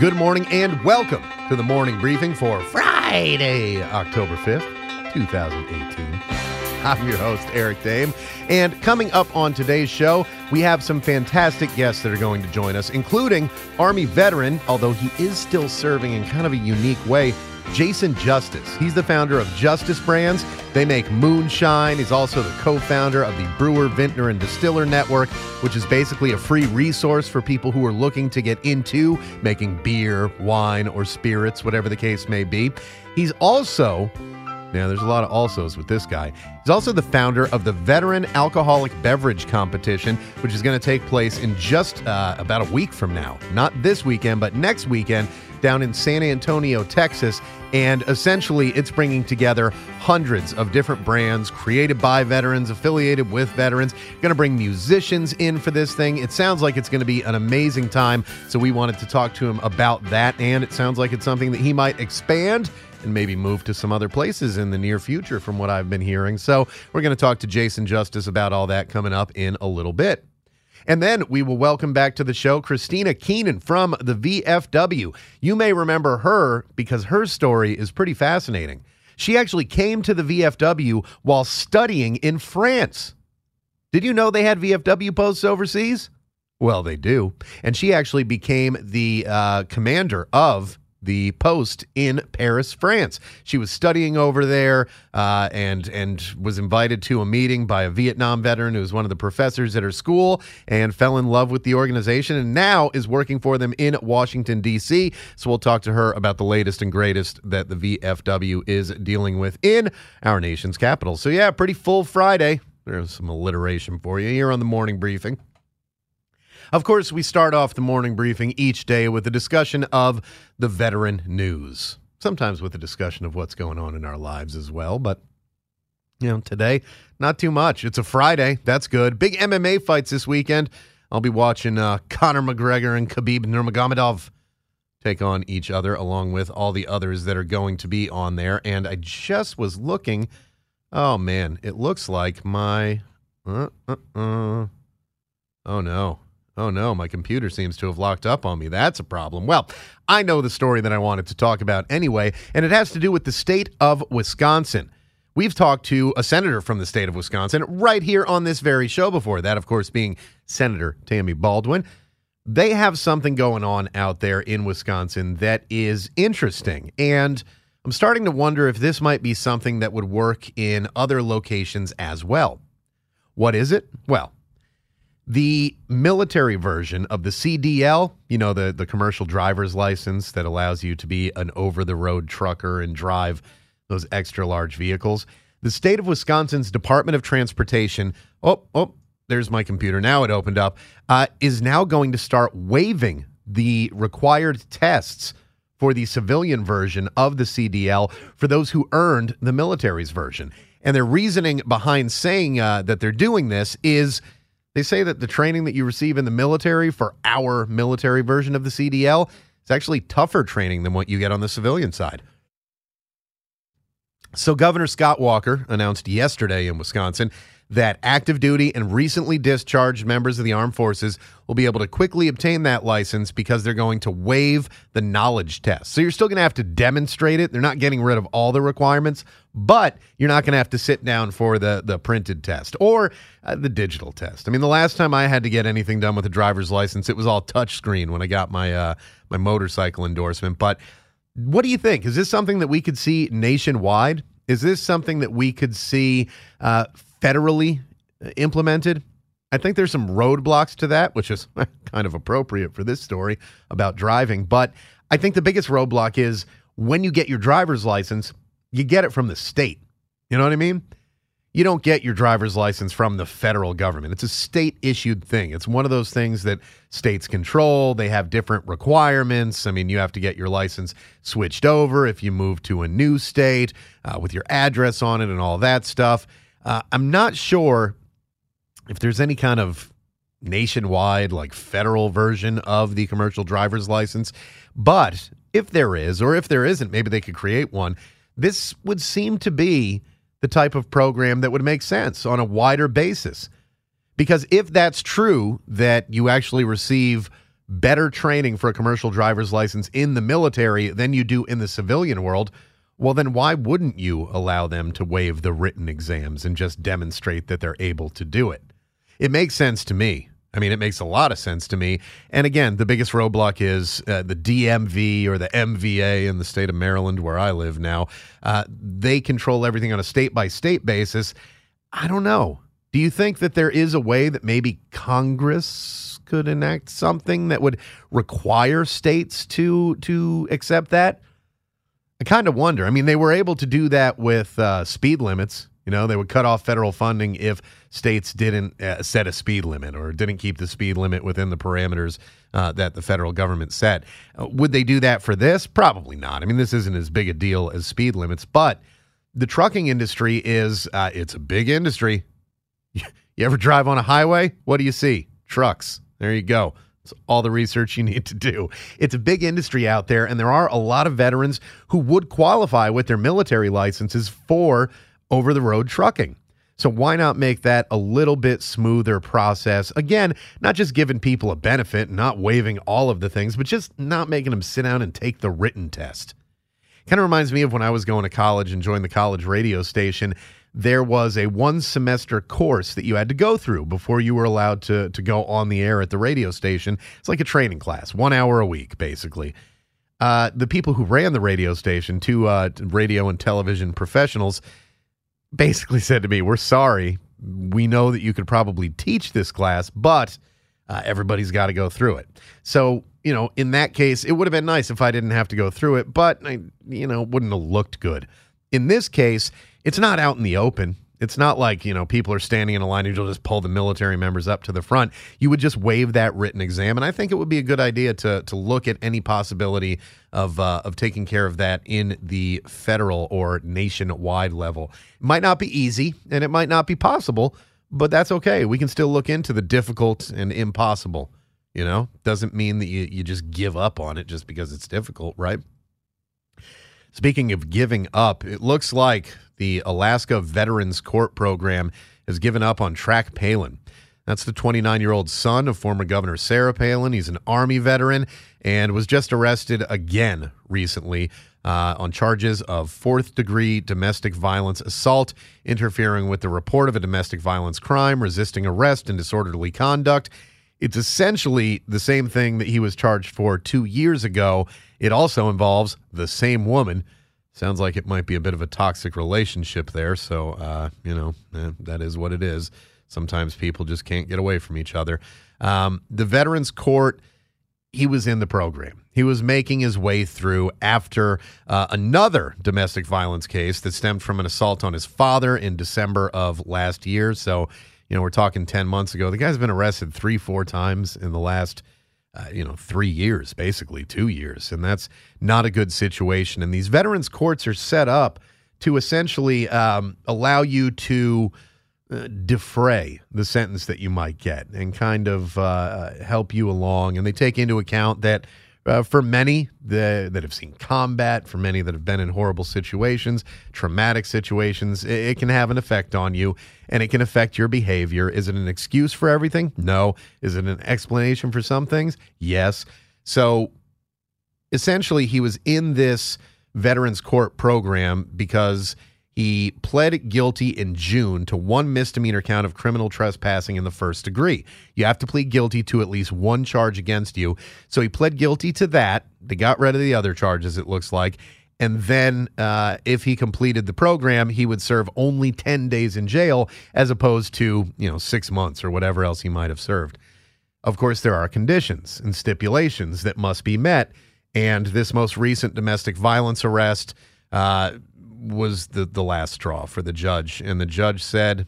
Good morning and welcome to the morning briefing for Friday, October 5th, 2018. I'm your host, Eric Dehm. And coming up on today's show, we have some fantastic guests that are going to join us, including Army veteran, although he is still serving in kind of a unique way, Jason Justice. He's the founder of Justice Brands. They make moonshine. He's also the co founder of the Brewer, Vintner, and Distiller Network, which is basically a free resource for people who are looking to get into making beer, wine, or spirits, whatever the case may be. He's also yeah, there's a lot of alsos with this guy. He's also the founder of the Veteran Alcoholic Beverage Competition, which is going to take place in just uh, about a week from now. Not this weekend, but next weekend down in San Antonio, Texas. And essentially, it's bringing together hundreds of different brands created by veterans, affiliated with veterans. Going to bring musicians in for this thing. It sounds like it's going to be an amazing time. So, we wanted to talk to him about that. And it sounds like it's something that he might expand and maybe move to some other places in the near future, from what I've been hearing. So, we're going to talk to Jason Justice about all that coming up in a little bit. And then we will welcome back to the show Christina Keenan from the VFW. You may remember her because her story is pretty fascinating. She actually came to the VFW while studying in France. Did you know they had VFW posts overseas? Well, they do. And she actually became the uh, commander of the post in Paris, France. She was studying over there uh, and and was invited to a meeting by a Vietnam veteran who was one of the professors at her school and fell in love with the organization and now is working for them in Washington D.C. So we'll talk to her about the latest and greatest that the VFW is dealing with in our nation's capital. So yeah, pretty full Friday. There's some alliteration for you here on the morning briefing. Of course, we start off the morning briefing each day with a discussion of the veteran news, sometimes with a discussion of what's going on in our lives as well. But, you know, today, not too much. It's a Friday. That's good. Big MMA fights this weekend. I'll be watching uh, Conor McGregor and Khabib Nurmagomedov take on each other, along with all the others that are going to be on there. And I just was looking. Oh, man. It looks like my. Uh, uh, uh. Oh, no. Oh no, my computer seems to have locked up on me. That's a problem. Well, I know the story that I wanted to talk about anyway, and it has to do with the state of Wisconsin. We've talked to a senator from the state of Wisconsin right here on this very show before, that, of course, being Senator Tammy Baldwin. They have something going on out there in Wisconsin that is interesting. And I'm starting to wonder if this might be something that would work in other locations as well. What is it? Well, the military version of the CDL, you know, the, the commercial driver's license that allows you to be an over the road trucker and drive those extra large vehicles. The state of Wisconsin's Department of Transportation, oh, oh, there's my computer. Now it opened up, uh, is now going to start waiving the required tests for the civilian version of the CDL for those who earned the military's version. And their reasoning behind saying uh, that they're doing this is they say that the training that you receive in the military for our military version of the CDL is actually tougher training than what you get on the civilian side. So, Governor Scott Walker announced yesterday in Wisconsin that active duty and recently discharged members of the armed forces will be able to quickly obtain that license because they're going to waive the knowledge test. So you're still going to have to demonstrate it. They're not getting rid of all the requirements, but you're not going to have to sit down for the the printed test or uh, the digital test. I mean, the last time I had to get anything done with a driver's license, it was all touchscreen when I got my uh, my motorcycle endorsement. But what do you think? Is this something that we could see nationwide? Is this something that we could see uh, federally implemented? I think there's some roadblocks to that, which is kind of appropriate for this story about driving. But I think the biggest roadblock is when you get your driver's license, you get it from the state. You know what I mean? you don't get your driver's license from the federal government. It's a state issued thing. It's one of those things that states control. They have different requirements. I mean, you have to get your license switched over if you move to a new state uh, with your address on it and all that stuff. Uh, I'm not sure if there's any kind of nationwide, like federal version of the commercial driver's license. But if there is, or if there isn't, maybe they could create one. This would seem to be the type of program that would make sense on a wider basis. Because if that's true, that you actually receive better training for a commercial driver's license in the military than you do in the civilian world, well, then why wouldn't you allow them to waive the written exams and just demonstrate that they're able to do it? It makes sense to me. I mean, it makes a lot of sense to me. And again, the biggest roadblock is uh, the DMV or the MVA in the state of Maryland, where I live now. Uh, they control everything on a state by state basis. I don't know. Do you think that there is a way that maybe Congress could enact something that would require states to to accept that? I kind of wonder. I mean, they were able to do that with uh, speed limits. You know, they would cut off federal funding if states didn't uh, set a speed limit or didn't keep the speed limit within the parameters uh, that the federal government set. Uh, would they do that for this? Probably not. I mean, this isn't as big a deal as speed limits, but the trucking industry is uh, it's a big industry. You ever drive on a highway? What do you see? Trucks. There you go. It's all the research you need to do. It's a big industry out there, and there are a lot of veterans who would qualify with their military licenses for over the road trucking. So why not make that a little bit smoother process? Again, not just giving people a benefit, not waiving all of the things, but just not making them sit down and take the written test. Kind of reminds me of when I was going to college and joined the college radio station. There was a one semester course that you had to go through before you were allowed to, to go on the air at the radio station. It's like a training class, one hour a week, basically. Uh, the people who ran the radio station, two uh, radio and television professionals, basically said to me, We're sorry. We know that you could probably teach this class, but uh, everybody's got to go through it. So, you know, in that case, it would have been nice if I didn't have to go through it, but I, you know, wouldn't have looked good. In this case, it's not out in the open. It's not like, you know, people are standing in a line and you'll just pull the military members up to the front. You would just waive that written exam. And I think it would be a good idea to, to look at any possibility of, uh, of taking care of that in the federal or nationwide level. It might not be easy and it might not be possible, but that's okay. We can still look into the difficult and impossible. You know, doesn't mean that you, you just give up on it just because it's difficult, right? Speaking of giving up, it looks like the Alaska Veterans Court Program has given up on Track Palin. That's the 29 year old son of former Governor Sarah Palin. He's an Army veteran and was just arrested again recently uh, on charges of fourth degree domestic violence assault, interfering with the report of a domestic violence crime, resisting arrest, and disorderly conduct. It's essentially the same thing that he was charged for two years ago. It also involves the same woman. Sounds like it might be a bit of a toxic relationship there. So, uh, you know, eh, that is what it is. Sometimes people just can't get away from each other. Um, the Veterans Court, he was in the program. He was making his way through after uh, another domestic violence case that stemmed from an assault on his father in December of last year. So, you know, we're talking 10 months ago. The guy's been arrested three, four times in the last, uh, you know, three years, basically two years. And that's not a good situation. And these veterans courts are set up to essentially um, allow you to uh, defray the sentence that you might get and kind of uh, help you along. And they take into account that uh, for many the, that have seen combat, for many that have been in horrible situations, traumatic situations, it, it, can have an effect on you and it can affect your behavior. Is it an excuse for everything? No. Is it an explanation for some things? Yes. So essentially, he was in this Veterans Court program because he pled guilty in June to one misdemeanor count of criminal trespassing in the first degree. You have to plead guilty to at least one charge against you. So he pled guilty to that. They got rid of the other charges, it looks like. And then, uh, if he completed the program, he would serve only 10 days in jail as opposed to, you know, six months or whatever else he might have served. Of course, there are conditions and stipulations that must be met. And this most recent domestic violence arrest, uh, was the the last straw for the judge, and the judge said.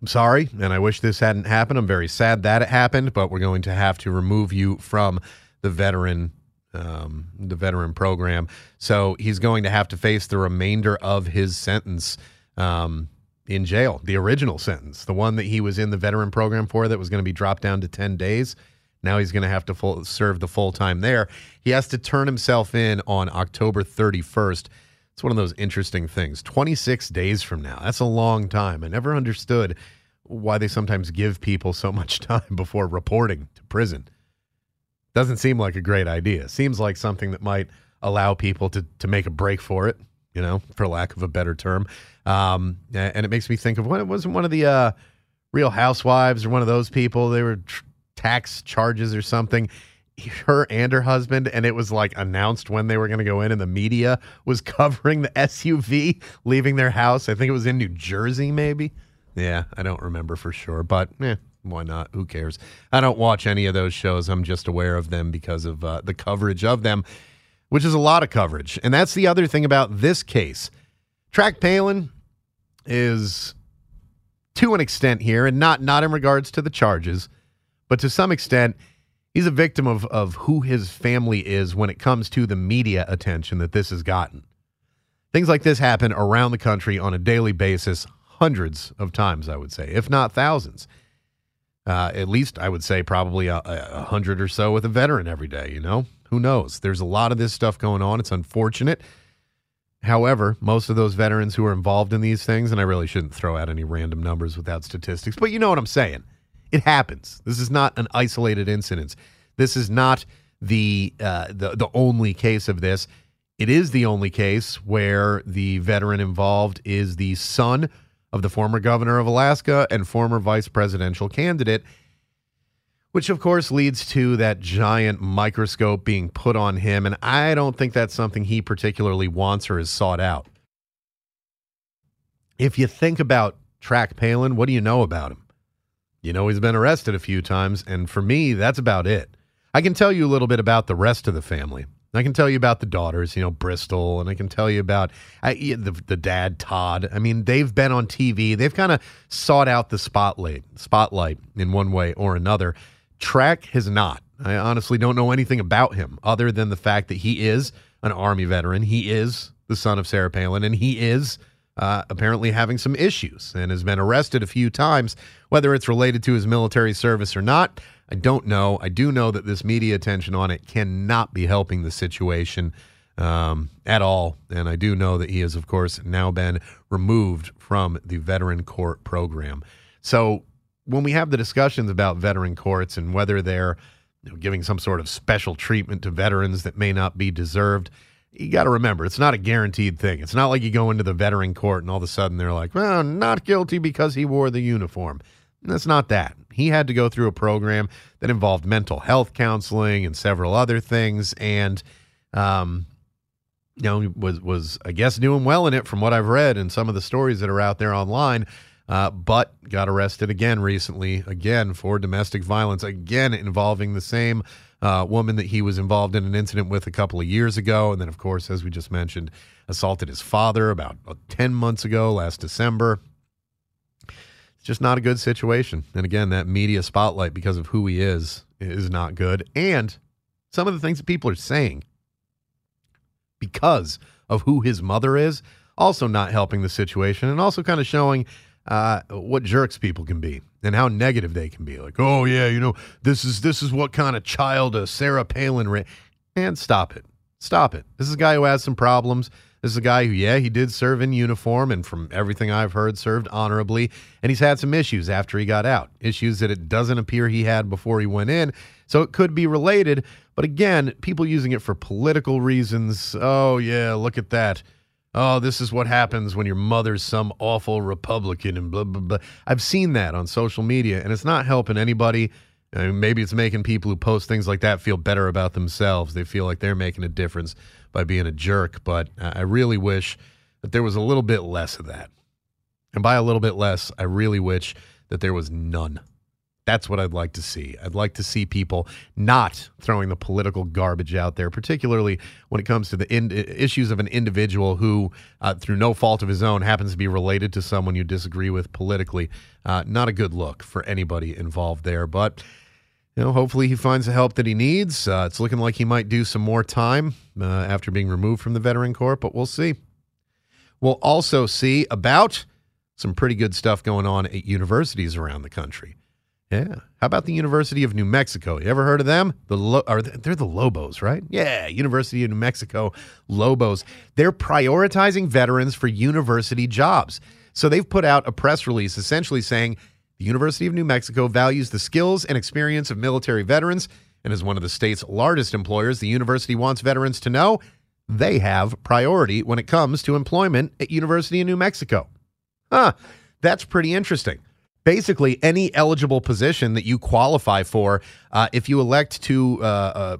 I'm sorry, and I wish this hadn't happened. I'm very sad that it happened, but we're going to have to remove you from the veteran um, the veteran program. So he's going to have to face the remainder of his sentence um, in jail, the original sentence, the one that he was in the veteran program for that was going to be dropped down to 10 days. Now he's going to have to full, serve the full time there. He has to turn himself in on October 31st. It's one of those interesting things. 26 days from now. That's a long time. I never understood why they sometimes give people so much time before reporting to prison. Doesn't seem like a great idea. Seems like something that might allow people to to make a break for it, you know, for lack of a better term. Um, and it makes me think of when it wasn't one of the uh, Real Housewives or one of those people. They were tr- tax charges or something. Her and her husband, and it was like announced when they were going to go in, and the media was covering the SUV leaving their house. I think it was in New Jersey, maybe. Yeah, I don't remember for sure, but yeah, why not? Who cares? I don't watch any of those shows. I'm just aware of them because of uh, the coverage of them, which is a lot of coverage. And that's the other thing about this case. Track Palin is to an extent here, and not not in regards to the charges, but to some extent, he's a victim of of who his family is when it comes to the media attention that this has gotten. Things like this happen around the country on a daily basis, hundreds of times, I would say, if not thousands. Uh, at least I would say probably a, a hundred or so with a veteran every day. You know, who knows? There's a lot of this stuff going on. It's unfortunate. However, most of those veterans who are involved in these things, and I really shouldn't throw out any random numbers without statistics, but you know what I'm saying. It happens. This is not an isolated incident. This is not the uh, the the only case of this. It is the only case where the veteran involved is the son of the former governor of Alaska and former vice presidential candidate, which of course leads to that giant microscope being put on him. And I don't think that's something he particularly wants or has sought out. If you think about Track Palin, what do you know about him? You know, he's been arrested a few times. And for me, that's about it. I can tell you a little bit about the rest of the family. I can tell you about the daughters, you know, Bristol, and I can tell you about uh, the, the dad, Todd. I mean, they've been on TV. They've kind of sought out the spotlight, spotlight in one way or another. Track has not. I honestly don't know anything about him other than the fact that he is an Army veteran. He is the son of Sarah Palin, and he is uh, apparently having some issues and has been arrested a few times. Whether it's related to his military service or not, I don't know. I do know that this media attention on it cannot be helping the situation um, at all. And I do know that he has, of course, now been removed from the veteran court program. So when we have the discussions about veteran courts and whether they're you know, giving some sort of special treatment to veterans that may not be deserved, you got to remember it's not a guaranteed thing. It's not like you go into the veteran court and all of a sudden they're like, well, not guilty because he wore the uniform. That's not that. He had to go through a program that involved mental health counseling and several other things, and um, you know was was I guess doing well in it from what I've read and some of the stories that are out there online. Uh, but got arrested again recently, again for domestic violence, again involving the same uh, woman that he was involved in an incident with a couple of years ago, and then of course, as we just mentioned, assaulted his father about uh, ten months ago, last December It's just not a good situation. And again, that media spotlight because of who he is is not good. And some of the things that people are saying because of who his mother is also not helping the situation and also kind of showing uh, what jerks people can be and how negative they can be. Like, oh yeah, you know, this is this is what kind of child a Sarah Palin. Ra-. And stop it, stop it. This is a guy who has some problems. This is a guy who, yeah, he did serve in uniform and from everything I've heard, served honorably. And he's had some issues after he got out, issues that it doesn't appear he had before he went in. So it could be related. But again, people using it for political reasons. Oh, yeah, look at that. Oh, this is what happens when your mother's some awful Republican and blah, blah, blah. I've seen that on social media, and it's not helping anybody. I mean, maybe it's making people who post things like that feel better about themselves. They feel like they're making a difference by being a jerk, but I really wish that there was a little bit less of that. And by a little bit less, I really wish that there was none. That's what I'd like to see. I'd like to see people not throwing the political garbage out there, particularly when it comes to the in- issues of an individual who, uh, through no fault of his own, happens to be related to someone you disagree with politically. Uh, not a good look for anybody involved there. But you know, hopefully he finds the help that he needs. Uh, it's looking like he might do some more time uh, after being removed from the veteran corps, but we'll see. We'll also see about some pretty good stuff going on at universities around the country. Yeah. How about the University of New Mexico? You ever heard of them? The Lo- are they, they're the Lobos, right? Yeah, University of New Mexico Lobos. They're prioritizing veterans for university jobs. So they've put out a press release essentially saying the University of New Mexico values the skills and experience of military veterans and as one of the state's largest employers, the university wants veterans to know they have priority when it comes to employment at University of New Mexico. Huh, that's pretty interesting basically any eligible position that you qualify for, uh, if you elect to uh, uh,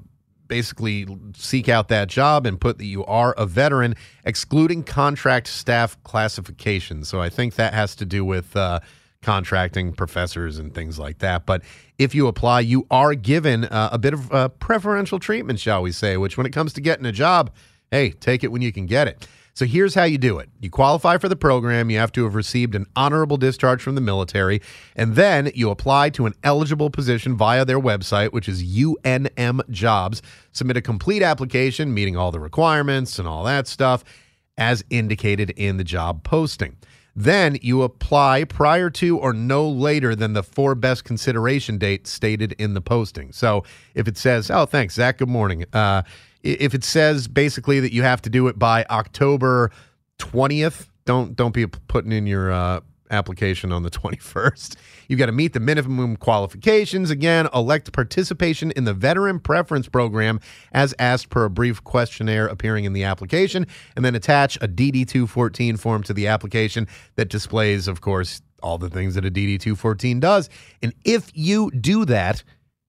basically seek out that job and put that you are a veteran, excluding contract staff classification. So I think that has to do with uh, contracting professors and things like that. But if you apply, you are given uh, a bit of uh, preferential treatment, shall we say, which when it comes to getting a job, hey, take it when you can get it. So here's how you do it. You qualify for the program, you have to have received an honorable discharge from the military, and then you apply to an eligible position via their website, which is UNM Jobs. Submit a complete application meeting all the requirements and all that stuff as indicated in the job posting. Then you apply prior to or no later than the for best consideration date stated in the posting. So if it says, oh, thanks, Zach, good morning. Uh, if it says basically that you have to do it by October 20th, don't don't be putting in your uh, application on the 21st. You've got to meet the minimum qualifications. Again, elect participation in the Veteran Preference Program as asked per a brief questionnaire appearing in the application, and then attach a DD 214 form to the application that displays, of course, all the things that a DD 214 does. And if you do that,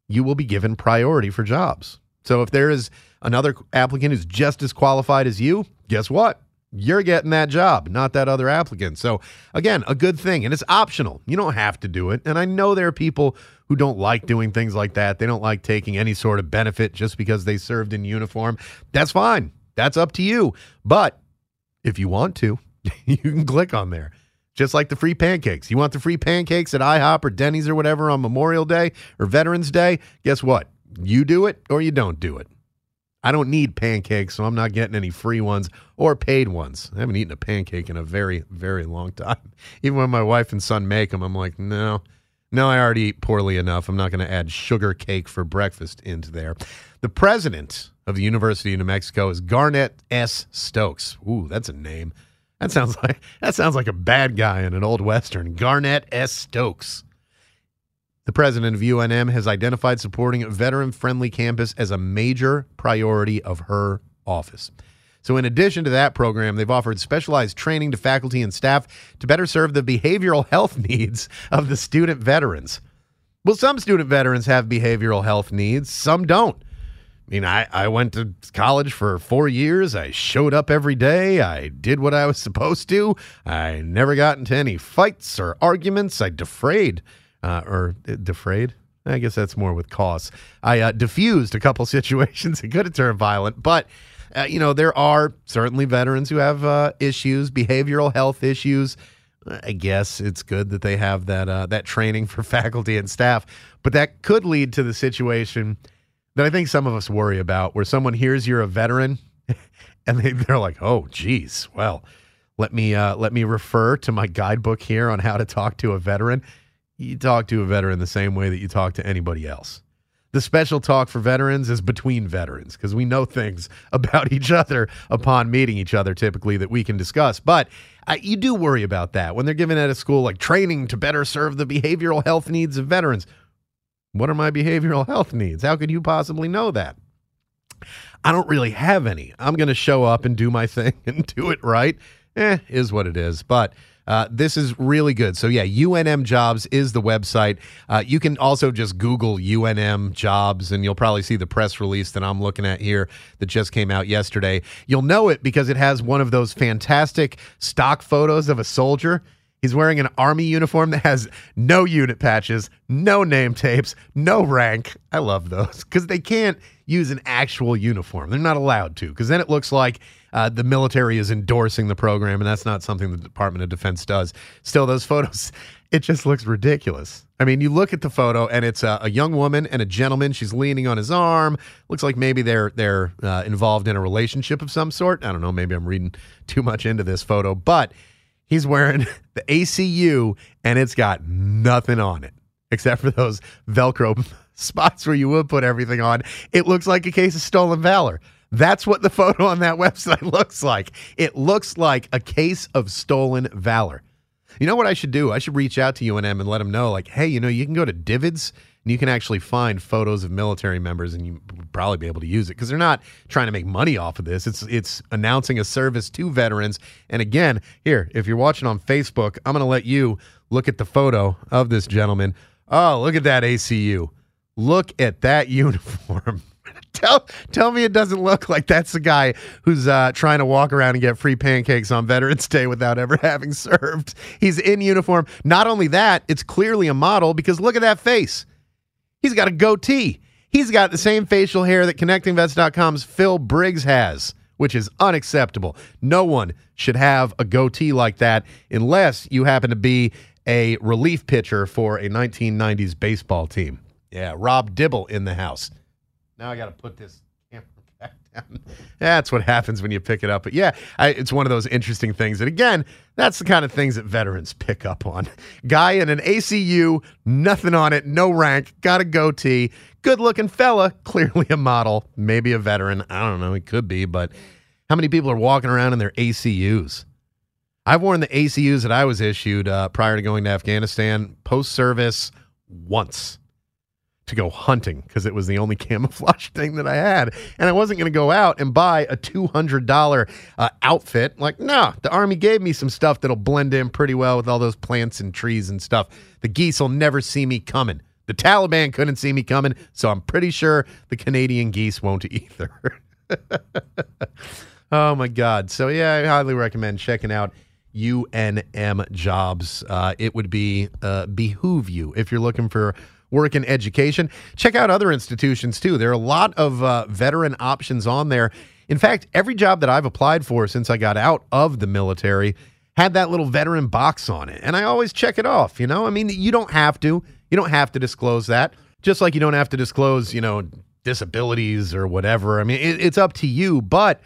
you will be given priority for jobs. So if there is another applicant who's just as qualified as you, guess what? You're getting that job, not that other applicant. So, again, a good thing. And it's optional. You don't have to do it. And I know there are people who don't like doing things like that. They don't like taking any sort of benefit just because they served in uniform. That's fine. That's up to you. But if you want to, you can click on there. Just like the free pancakes. You want the free pancakes at IHOP or Denny's or whatever on Memorial Day or Veterans Day? Guess what? You do it or you don't do it. I don't need pancakes, so I'm not getting any free ones or paid ones. I haven't eaten a pancake in a very, very long time. Even when my wife and son make them, I'm like, no, no, I already eat poorly enough. I'm not going to add sugar cake for breakfast into there. The president of the University of New Mexico is Garnett S. Stokes. Ooh, that's a name. That sounds like that sounds like a bad guy in an old western. Garnett S. Stokes. The president of UNM has identified supporting a veteran friendly campus as a major priority of her office. So, in addition to that program, they've offered specialized training to faculty and staff to better serve the behavioral health needs of the student veterans. Well, some student veterans have behavioral health needs, some don't. I mean, I, I went to college for four years. I showed up every day. I did what I was supposed to. I never got into any fights or arguments. I defrayed uh, or defrayed. I guess that's more with costs. I uh, diffused a couple situations that could have turned violent, but uh, you know there are certainly veterans who have uh, issues, behavioral health issues. I guess it's good that they have that uh, that training for faculty and staff, but that could lead to the situation that I think some of us worry about, where someone hears you're a veteran, and they, they're like, "Oh, geez, well." Let me uh, let me refer to my guidebook here on how to talk to a veteran you talk to a veteran the same way that you talk to anybody else. The special talk for veterans is between veterans because we know things about each other upon meeting each other typically that we can discuss. But uh, you do worry about that when they're given at a school like training to better serve the behavioral health needs of veterans. What are my behavioral health needs? How could you possibly know that? I don't really have any. I'm going to show up and do my thing and do it right. Eh, is what it is. But uh, this is really good. So, yeah, UNM Jobs is the website. Uh, you can also just Google UNM Jobs, and you'll probably see the press release that I'm looking at here that just came out yesterday. You'll know it because it has one of those fantastic stock photos of a soldier He's wearing an army uniform that has no unit patches, no name tapes, no rank. I love those because they can't use an actual uniform. They're not allowed to because then it looks like uh, the military is endorsing the program, and that's not something the Department of Defense does. Still, those photos, it just looks ridiculous. I mean, you look at the photo, and it's a, a young woman and a gentleman. She's leaning on his arm. Looks like maybe they're they're uh, involved in a relationship of some sort. I don't know. Maybe I'm reading too much into this photo, but he's wearing the ACU, and it's got nothing on it except for those Velcro spots where you would put everything on. It looks like a case of stolen valor. That's what the photo on that website looks like. It looks like a case of stolen valor. You know what I should do? I should reach out to UNM and let them know, like, hey, you know, you can go to DVIDS and you can actually find photos of military members, and you probably be able to use it because they're not trying to make money off of this. It's it's announcing a service to veterans. And again, here, if you're watching on Facebook, I'm going to let you look at the photo of this gentleman. Oh, look at that ACU. Look at that uniform tell tell me it doesn't look like that's the guy who's uh, trying to walk around and get free pancakes on Veterans Day without ever having served. He's in uniform. Not only that, it's clearly a model because look at that face. He's got a goatee. He's got the same facial hair that ConnectingVets.com's Phil Briggs has, which is unacceptable. No one should have a goatee like that unless you happen to be a relief pitcher for a 1990s baseball team. Yeah, Rob Dibble in the house. Now I got to put this camera back down. That's what happens when you pick it up. But yeah, I, it's one of those interesting things. And again, that's the kind of things that veterans pick up on. Guy in an ACU, nothing on it, no rank, got a goatee, good looking fella, clearly a model, maybe a veteran. I don't know, he could be, but how many people are walking around in their ACUs? I've worn the ACUs that I was issued uh, prior to going to Afghanistan post service once to go hunting because it was the only camouflage thing that I had. And I wasn't going to go out and buy a $200 uh, outfit. Like, no, the Army gave me some stuff that'll blend in pretty well with all those plants and trees and stuff. The geese will never see me coming. The Taliban couldn't see me coming, so I'm pretty sure the Canadian geese won't either. oh my God. So, yeah, I highly recommend checking out UNM jobs. Uh, it would be uh, behoove you if you're looking for work in education. Check out other institutions too. There are a lot of uh, veteran options on there. In fact, every job that I've applied for since I got out of the military had that little veteran box on it. And I always check it off, you know? I mean, you don't have to. You don't have to disclose that. Just like you don't have to disclose, you know, disabilities or whatever. I mean, it, it's up to you, but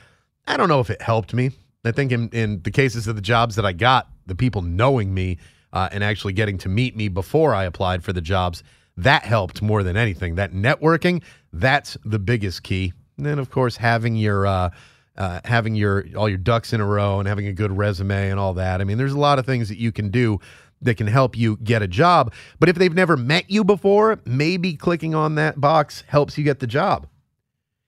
I don't know if it helped me. I think in, in the cases of the jobs that I got, the people knowing me uh, and actually getting to meet me before I applied for the jobs, that helped more than anything. That networking, that's the biggest key. And then, of course, having your uh, uh, having your all your ducks in a row and having a good resume and all that. I mean, there's a lot of things that you can do that can help you get a job. But if they've never met you before, maybe clicking on that box helps you get the job.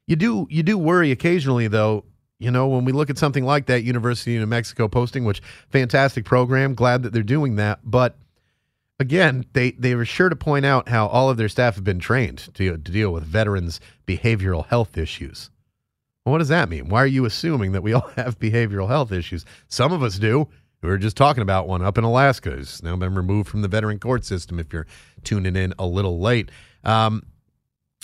You do you do worry occasionally though. You know, when we look at something like that University of New Mexico posting, which fantastic program, glad that they're doing that, but again, they, they were sure to point out how all of their staff have been trained to, to deal with veterans' behavioral health issues. Well, what does that mean? Why are you assuming that we all have behavioral health issues? Some of us do. We were just talking about one up in Alaska. It's now been removed from the veteran court system if you're tuning in a little late. Um,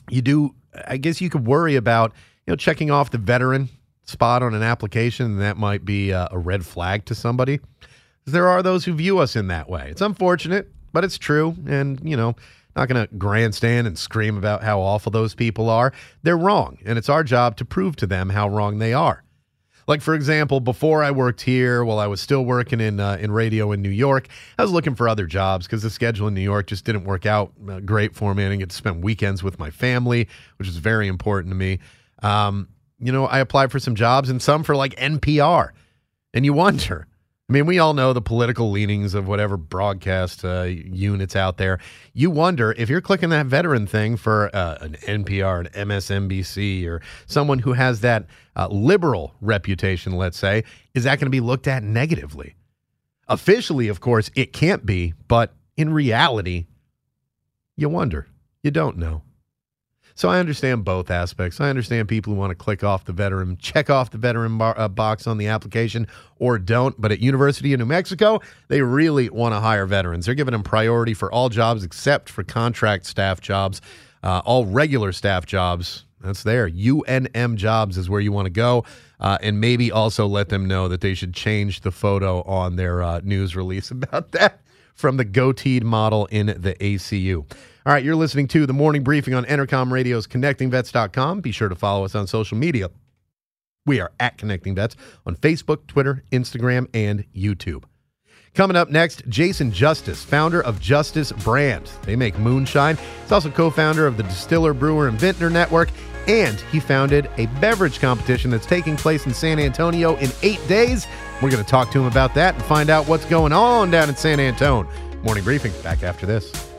you do, I guess you could worry about, you know, checking off the veteran spot on an application, and that might be a, a red flag to somebody. There are those who view us in that way. It's unfortunate but it's true. And, you know, not going to grandstand and scream about how awful those people are. They're wrong. And it's our job to prove to them how wrong they are. Like, for example, before I worked here, while I was still working in, uh, in radio in New York, I was looking for other jobs because the schedule in New York just didn't work out uh, great for me. I didn't get to spend weekends with my family, which is very important to me. Um, you know, I applied for some jobs and some for like NPR. And you wonder, I mean, we all know the political leanings of whatever broadcast uh, units out there. You wonder if you're clicking that veteran thing for uh, an NPR, an MSNBC, or someone who has that uh, liberal reputation, let's say, is that going to be looked at negatively? Officially, of course, it can't be, but in reality, you wonder. You don't know. So I understand both aspects. I understand people who want to click off the veteran, check off the veteran bar, uh, box on the application or don't. But at University of New Mexico, they really want to hire veterans. They're giving them priority for all jobs except for contract staff jobs. Uh, all regular staff jobs, that's there. UNM jobs is where you want to go. Uh, and maybe also let them know that they should change the photo on their uh, news release about that from the goateed model in the ACU. All right, you're listening to the morning briefing on Entercom Radio's ConnectingVets.com. Be sure to follow us on social media. We are at Connecting Vets on Facebook, Twitter, Instagram, and YouTube. Coming up next, Jason Justice, founder of Justice Brand. They make moonshine. He's also co founder of the Distiller, Brewer, and Vintner Network. And he founded a beverage competition that's taking place in San Antonio in eight days. We're going to talk to him about that and find out what's going on down in San Antonio. Morning briefing back after this.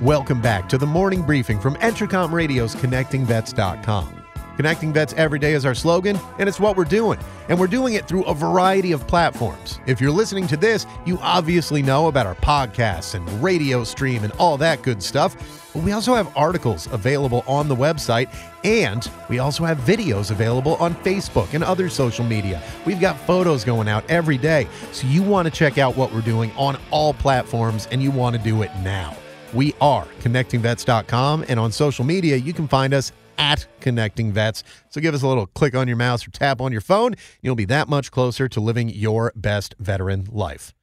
Welcome back to the morning briefing from Entercom Radio's ConnectingVets.com. Connecting Vets every day is our slogan, and it's what we're doing. And we're doing it through a variety of platforms. If you're listening to this, you obviously know about our podcasts and radio stream and all that good stuff. But we also have articles available on the website, and we also have videos available on Facebook and other social media. We've got photos going out every day. So you want to check out what we're doing on all platforms, and you want to do it now. We are connectingvets.com, and on social media, you can find us at Connecting Vets. So give us a little click on your mouse or tap on your phone. You'll be that much closer to living your best veteran life.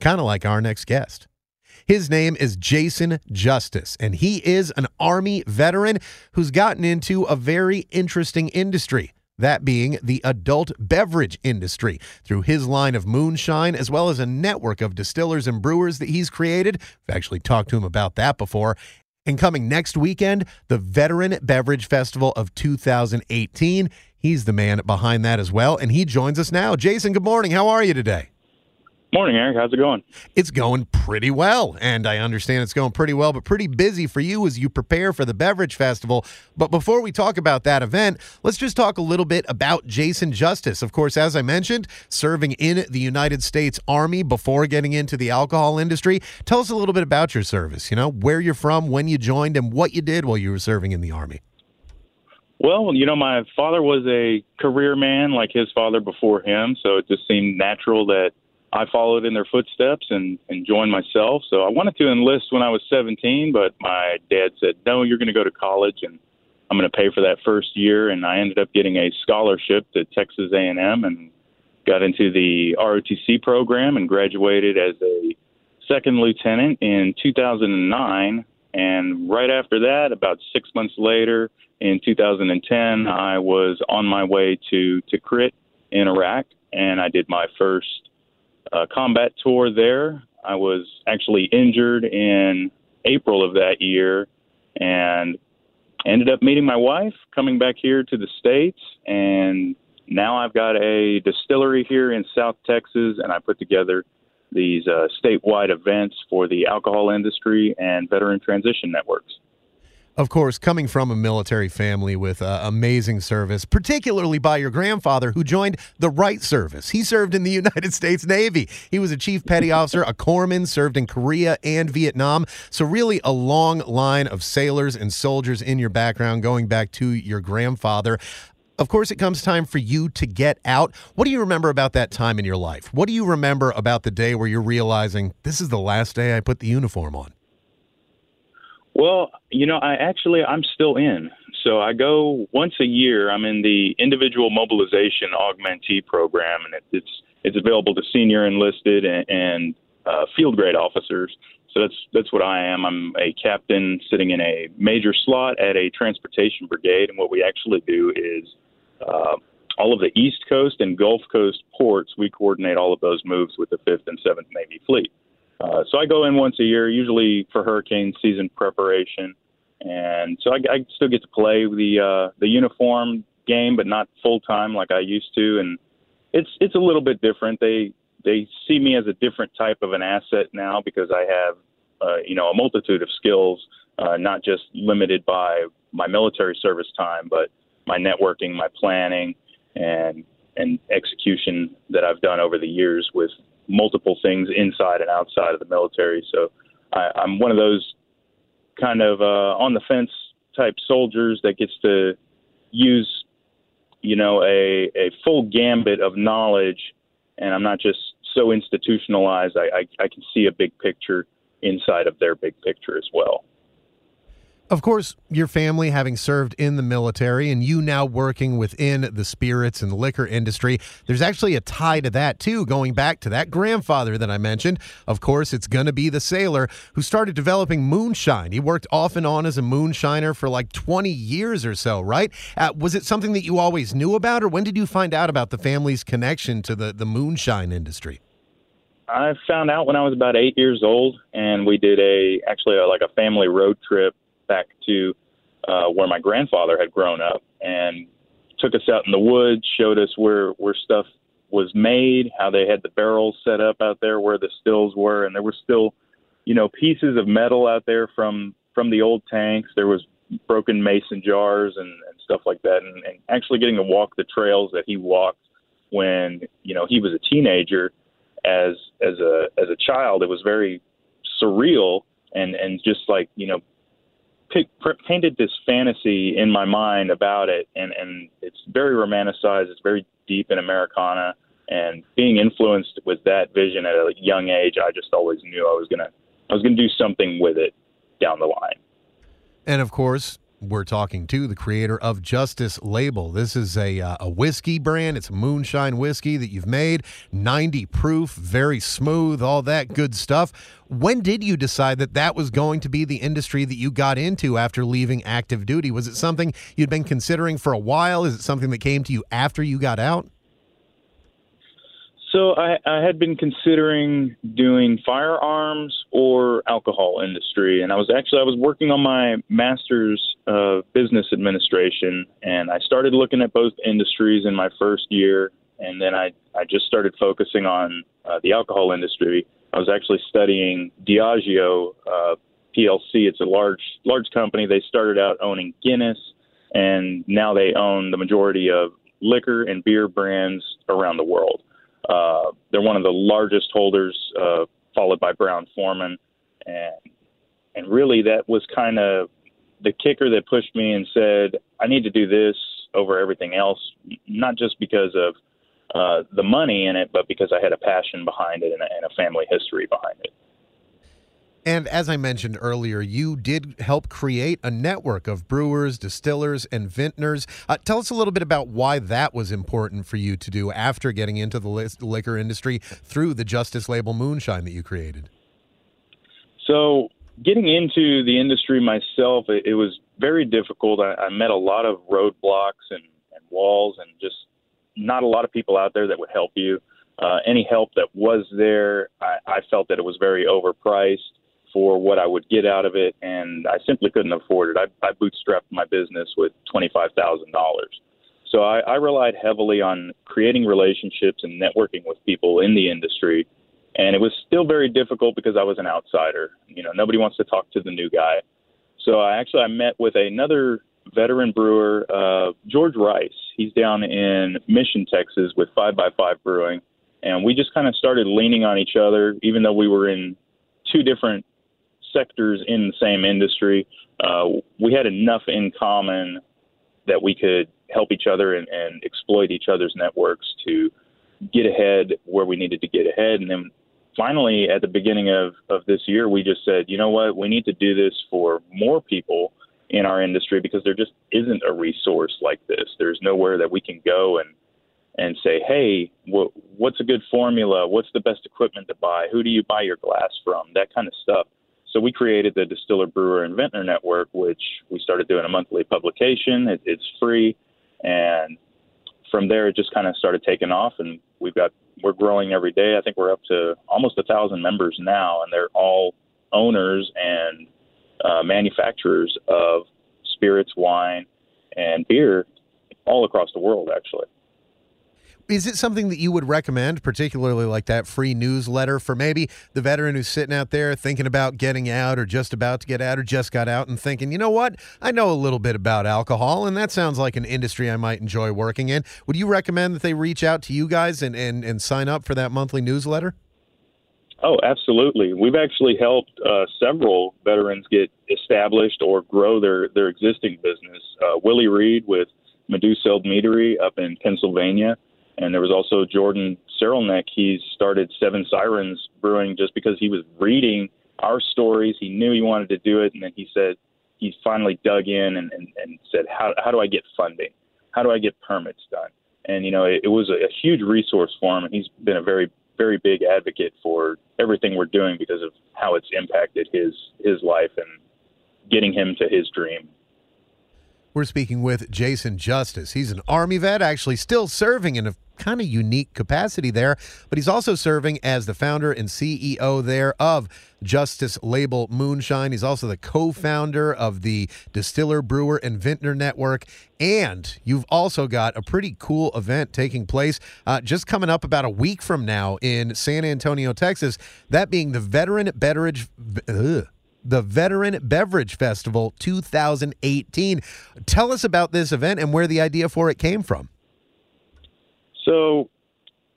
Kind of like our next guest. His name is Jason Justice, and he is an Army veteran who's gotten into a very interesting industry that being the adult beverage industry through his line of moonshine, as well as a network of distillers and brewers that he's created. I've actually talked to him about that before. And coming next weekend, the Veteran Beverage Festival of 2018. He's the man behind that as well, and he joins us now. Jason, good morning. How are you today? Morning, Eric. How's it going? It's going pretty well. And I understand it's going pretty well, but pretty busy for you as you prepare for the Beverage Festival. But before we talk about that event, let's just talk a little bit about Jason Justice. Of course, as I mentioned, serving in the United States Army before getting into the alcohol industry. Tell us a little bit about your service, you know, where you're from, when you joined, and what you did while you were serving in the Army. Well, you know, my father was a career man like his father before him, so it just seemed natural that I followed in their footsteps and, and joined myself. So I wanted to enlist when I was 17, but my dad said, no, you're going to go to college and I'm going to pay for that first year. And I ended up getting a scholarship to Texas A&M and got into the ROTC program and graduated as a second lieutenant in 2009. And right after that, about six months later, in 2010, I was on my way to to Tikrit in Iraq, and I did my first uh, combat tour there. I was actually injured in April of that year and ended up meeting my wife, coming back here to the States. And now I've got a distillery here in South Texas, and I put together these uh, statewide events for the alcohol industry and veteran transition networks. Of course, coming from a military family with uh, amazing service, particularly by your grandfather who joined the right service. He served in the United States Navy. He was a chief petty officer, a corpsman, served in Korea and Vietnam. So, really, a long line of sailors and soldiers in your background going back to your grandfather. Of course, it comes time for you to get out. What do you remember about that time in your life? What do you remember about the day where you're realizing this is the last day I put the uniform on? Well, you know, I actually I'm still in. So I go once a year. I'm in the individual mobilization augmentee program, and it, it's it's available to senior enlisted and, and uh, field grade officers. So that's that's what I am. I'm a captain sitting in a major slot at a transportation brigade, and what we actually do is uh, all of the East Coast and Gulf Coast ports. We coordinate all of those moves with the Fifth and Seventh Navy Fleet. Uh, so I go in once a year, usually for hurricane season preparation, and so I, I still get to play the uh, the uniform game, but not full time like I used to, and it's it's a little bit different. They they see me as a different type of an asset now because I have uh, you know a multitude of skills, uh, not just limited by my military service time, but my networking, my planning, and and execution that I've done over the years with multiple things inside and outside of the military. So I, I'm one of those kind of uh, on the fence type soldiers that gets to use, you know, a, a full gambit of knowledge, and I'm not just so institutionalized. I, I, I can see a big picture inside of their big picture as well. Of course, your family having served in the military and you now working within the spirits and liquor industry, there's actually a tie to that too, going back to that grandfather that I mentioned. Of course, it's going to be the sailor who started developing moonshine. He worked off and on as a moonshiner for like 20 years or so, right? Uh, was it something that you always knew about, or when did you find out about the family's connection to the, the moonshine industry? I found out when I was about eight years old, and we did a actually a, like a family road trip back to uh, where my grandfather had grown up and took us out in the woods, showed us where where stuff was made, how they had the barrels set up out there, where the stills were, and there were still, you know, pieces of metal out there from from the old tanks. There was broken mason jars and, and stuff like that, and, and actually getting to walk the trails that he walked when you know he was a teenager. As as a as a child, it was very surreal and and just like you know painted this fantasy in my mind about it, and and it's very romanticized. It's very deep in Americana, and being influenced with that vision at a young age, I just always knew I was gonna I was gonna do something with it down the line. And of course, we're talking to the creator of Justice Label. This is a, uh, a whiskey brand. It's moonshine whiskey that you've made, 90 proof, very smooth, all that good stuff. When did you decide that that was going to be the industry that you got into after leaving active duty? Was it something you'd been considering for a while? Is it something that came to you after you got out? So I, I had been considering doing firearms or alcohol industry, and I was actually I was working on my master's of business administration, and I started looking at both industries in my first year, and then I I just started focusing on uh, the alcohol industry. I was actually studying Diageo uh, PLC. It's a large large company. They started out owning Guinness, and now they own the majority of liquor and beer brands around the world. Uh, they're one of the largest holders, uh, followed by Brown Forman, and and really that was kind of the kicker that pushed me and said I need to do this over everything else, not just because of uh, the money in it, but because I had a passion behind it and a, and a family history behind it. And as I mentioned earlier, you did help create a network of brewers, distillers, and vintners. Uh, tell us a little bit about why that was important for you to do after getting into the liquor industry through the Justice Label Moonshine that you created. So, getting into the industry myself, it, it was very difficult. I, I, met a lot of roadblocks and, and, walls, and just not a lot of people out there that would help you. Uh, any help that was there, I, I felt that it was very overpriced for what I would get out of it, and I simply couldn't afford it. I, I bootstrapped my business with twenty-five thousand dollars, so I, I relied heavily on creating relationships and networking with people in the industry, and it was still very difficult because I was an outsider. You know, nobody wants to talk to the new guy. So I actually I met with another veteran brewer, uh, George Rice. He's down in Mission, Texas, with Five by Five Brewing, and we just kind of started leaning on each other, even though we were in two different sectors in the same industry, uh, we had enough in common that we could help each other and, and exploit each other's networks to get ahead where we needed to get ahead. And then finally, at the beginning of, of this year, we just said, you know what, we need to do this for more people in our industry because there just isn't a resource like this. There's nowhere that we can go and and say, hey, wh- what's a good formula? What's the best equipment to buy? Who do you buy your glass from? That kind of stuff. So we created the Distiller Brewer and Vintner Network, which we started doing a monthly publication. It, it's free, and from there it just kind of started taking off, and we've got we're growing every day. I think we're up to almost a thousand members now, and they're all owners and uh, manufacturers of spirits, wine, and beer all across the world, actually. Is it something that you would recommend, particularly like that free newsletter for maybe the veteran who's sitting out there thinking about getting out or just about to get out or just got out and thinking, you know what, I know a little bit about alcohol and that sounds like an industry I might enjoy working in. Would you recommend that they reach out to you guys and, and, and sign up for that monthly newsletter? Oh, absolutely. We've actually helped uh, several veterans get established or grow their, their existing business. Uh, Willie Reed with Meduseld Meadery up in Pennsylvania. And there was also Jordan Serelnik. He started Seven Sirens Brewing just because he was reading our stories. He knew he wanted to do it. And then he said, he finally dug in and, and, and said, how, how do I get funding? How do I get permits done? And, you know, it, it was a, a huge resource for him. And he's been a very very big advocate for everything we're doing because of how it's impacted his his life and getting him to his dream. We're speaking with Jason Justice. He's an Army vet, actually still serving in a kind of unique capacity there, but he's also serving as the founder and CEO there of Justice Label Moonshine. He's also the co founder of the Distiller, Brewer, and Vintner Network. And you've also got a pretty cool event taking place uh, just coming up about a week from now in San Antonio, Texas. That being the Veteran Beverage. Ugh, the Veteran Beverage Festival 2018. Tell us about this event and where the idea for it came from. So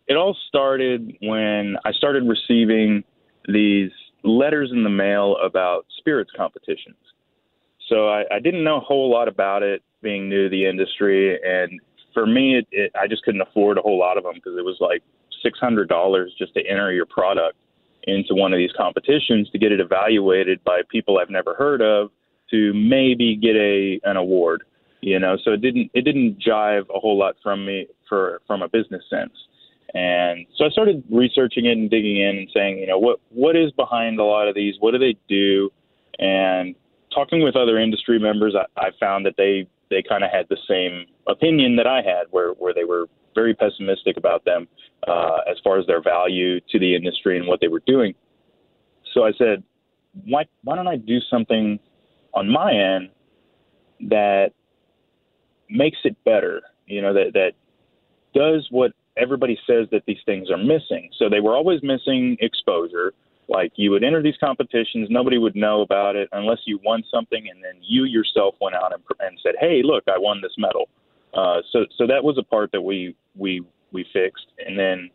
it all started when I started receiving these letters in the mail about spirits competitions. So I, I didn't know a whole lot about it being new to the industry. And for me, it, it, I just couldn't afford a whole lot of them because it was like $600 just to enter your product into one of these competitions to get it evaluated by people I've never heard of to maybe get a an award you know? So it didn't it didn't jive a whole lot from me for from a business sense. And so I started researching it and digging in and saying you know what what is behind a lot of these? What do they do? And talking with other industry members I, I found that they they kind of had the same opinion that I had where where they were very pessimistic about them uh, as far as their value to the industry and what they were doing so I said why why don't I do something on my end that makes it better, you know, that, that does what everybody says that these things are missing. So they were always missing exposure. Like you would enter these competitions, nobody would know about it unless you won something, and then you yourself went out and, and said, "Hey, look, I won this medal." Uh, so, so that was a part that we we we fixed, and then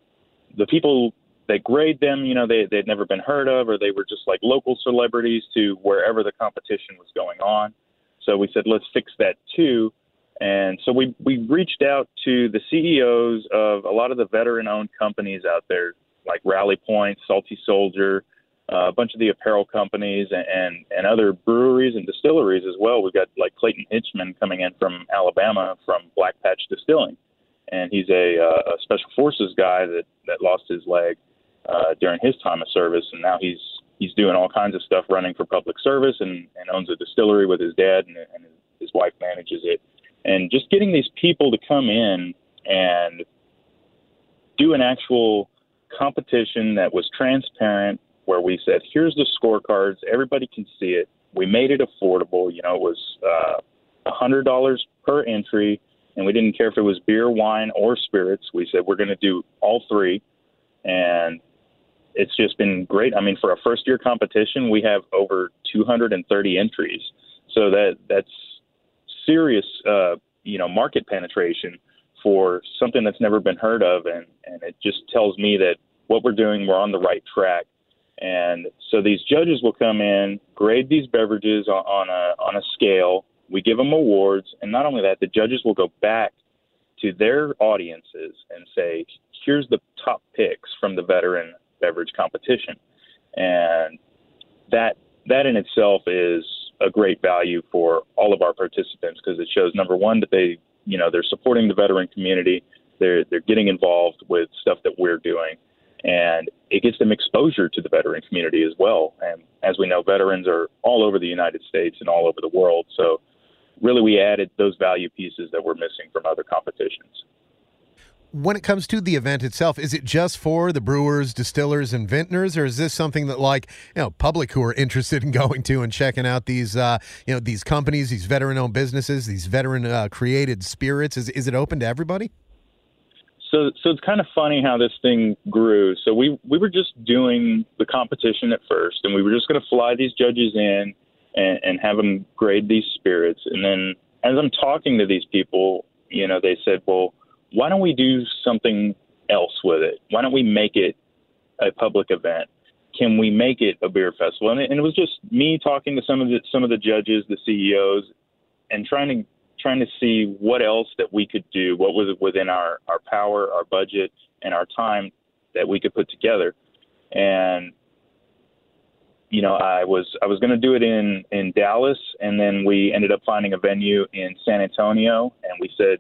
the people that grade them, you know, they they'd never been heard of, or they were just like local celebrities to wherever the competition was going on. So we said, let's fix that too, and so we we reached out to the CEOs of a lot of the veteran-owned companies out there, like Rally Point, Salty Soldier, uh, a bunch of the apparel companies, and, and other breweries and distilleries as well. We've got like Clayton Hinchman coming in from Alabama from Black Patch Distilling, and he's a, uh, a special forces guy that that lost his leg uh, during his time of service, and now he's he's doing all kinds of stuff running for public service and, and owns a distillery with his dad, and, and his wife manages it. And just getting these people to come in and do an actual competition that was transparent where we said here's the scorecards. Everybody can see it. We made it affordable. You know it was uh, a uh, hundred dollars per entry and we didn't care if it was beer wine or spirits. We said we're going to do all three. And it's just been great. I mean for a first year competition we have over 230 entries. So that that's serious, uh, you know, market penetration for something that's never been heard of, and and it just tells me that what we're doing, we're on the right track. And so these judges will come in, grade these beverages on, on a on a scale. We give them awards, and not only that, the judges will go back to their audiences and say, "Here's the top picks from the veteran beverage competition," and that that in itself is a great value for all of our participants because it shows number one that they you know they're supporting the veteran community. They're they're getting involved with stuff that we're doing. And it gets them exposure to the veteran community as well. And as we know veterans are all over the United States and all over the world. So really we added those value pieces that we're missing from other competitions when it comes to the event itself, is it just for the brewers, distillers, and vintners, or is this something that like you know public who are interested in going to and checking out these uh, you know these companies, these veteran-owned businesses, these veteran-created uh, spirits? Is is it open to everybody? So, so it's kind of funny how this thing grew. So we we were just doing the competition at first, and we were just going to fly these judges in and, and have them grade these spirits. And then as I'm talking to these people, you know, they said, well why don't we do something else with it? Why don't we make it a public event? can we make it a beer festival? And it, and it was just me talking to some of the some of the judges, the CEOs, and trying to trying to see what else that we could do, what was within our our power, our budget, and our time that we could put together. And you know, I was I was going to do it in in Dallas, and then we ended up finding a venue in San Antonio, and we said,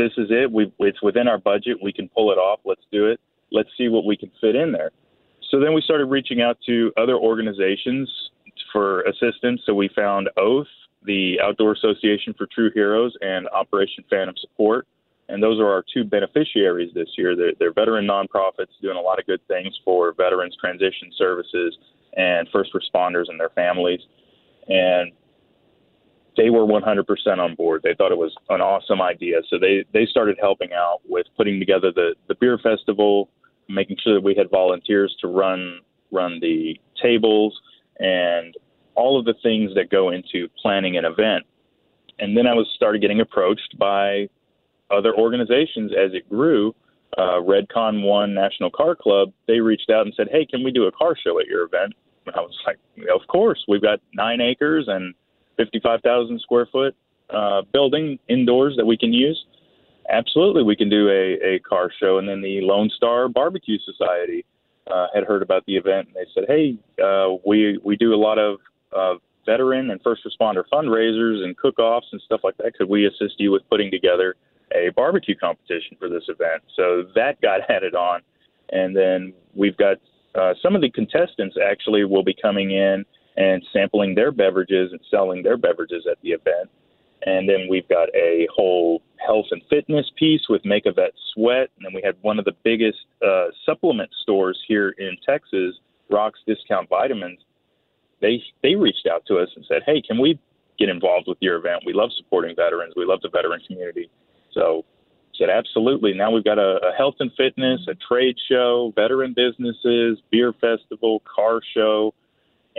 "This is it. We it's within our budget. We can pull it off. Let's do it. Let's see what we can fit in there." So then we started reaching out to other organizations for assistance. So we found Oath, the Outdoor Association for True Heroes, and Operation Phantom Support. And those are our two beneficiaries this year. They're, they're veteran nonprofits doing a lot of good things for veterans transition services and first responders and their families. And they were 100% on board. They thought it was an awesome idea. So they, they started helping out with putting together the, the beer festival, making sure that we had volunteers to run run the tables and all of the things that go into planning an event. And then I was started getting approached by other organizations as it grew. Uh, Redcon One National Car Club, they reached out and said, "Hey, can we do a car show at your event?" And I was like, "Of course. We've got nine acres and 55,000 square foot uh, building indoors that we can use. Absolutely, we can do a, a car show." And then the Lone Star Barbecue Society uh, had heard about the event, and they said, "Hey, uh, we we do a lot of uh, veteran and first responder fundraisers and cook-offs and stuff like that. Could we assist you with putting together a barbecue competition for this event?" So that got added on, and then we've got uh, some of the contestants actually will be coming in and sampling their beverages and selling their beverages at the event. And then we've got a whole health and fitness piece with Make a Vet Sweat. And then we had one of the biggest uh, supplement stores here in Texas, Rocks Discount Vitamins. They they reached out to us and said, "Hey, can we get involved with your event? We love supporting veterans. We love the veteran community." So said, "Absolutely." Now we've got a, a health and fitness, a trade show, veteran businesses, beer festival, car show,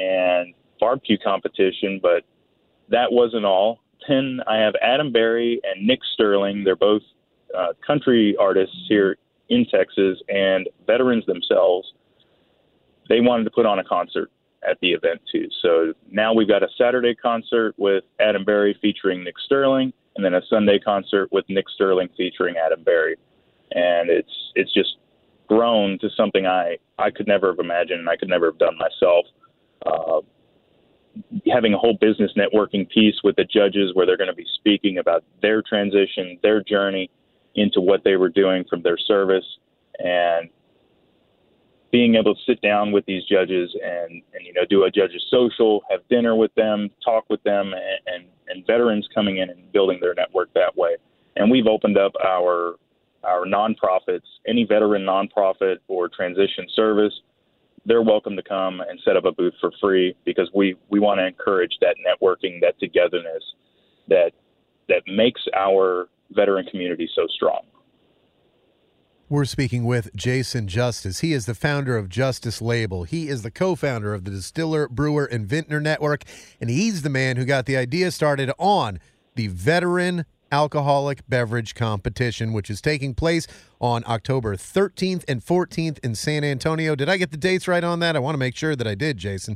and barbecue competition. But that wasn't all then I have Adam Berry and Nick Sterling. They're both uh, country artists here in Texas and veterans themselves. They wanted to put on a concert at the event too. So now we've got a Saturday concert with Adam Berry featuring Nick Sterling, and then a Sunday concert with Nick Sterling featuring Adam Berry. And it's it's just grown to something I I could never have imagined. And I could never have done myself. Uh, having a whole business networking piece with the judges where they're going to be speaking about their transition, their journey into what they were doing from their service, and being able to sit down with these judges and, and you know do a judges social, have dinner with them, talk with them, and, and, and veterans coming in and building their network that way. And we've opened up our our nonprofits, any veteran nonprofit or transition service they're welcome to come and set up a booth for free because we, we want to encourage that networking, that togetherness that that makes our veteran community so strong. We're speaking with Jason Justice. He is the founder of Justice Label. He is the co founder of the Distiller, Brewer, and Vintner Network, and he's the man who got the idea started on the Veteran alcoholic beverage competition, which is taking place on October 13th and 14th in San Antonio. Did I get the dates right on that? I want to make sure that I did, Jason.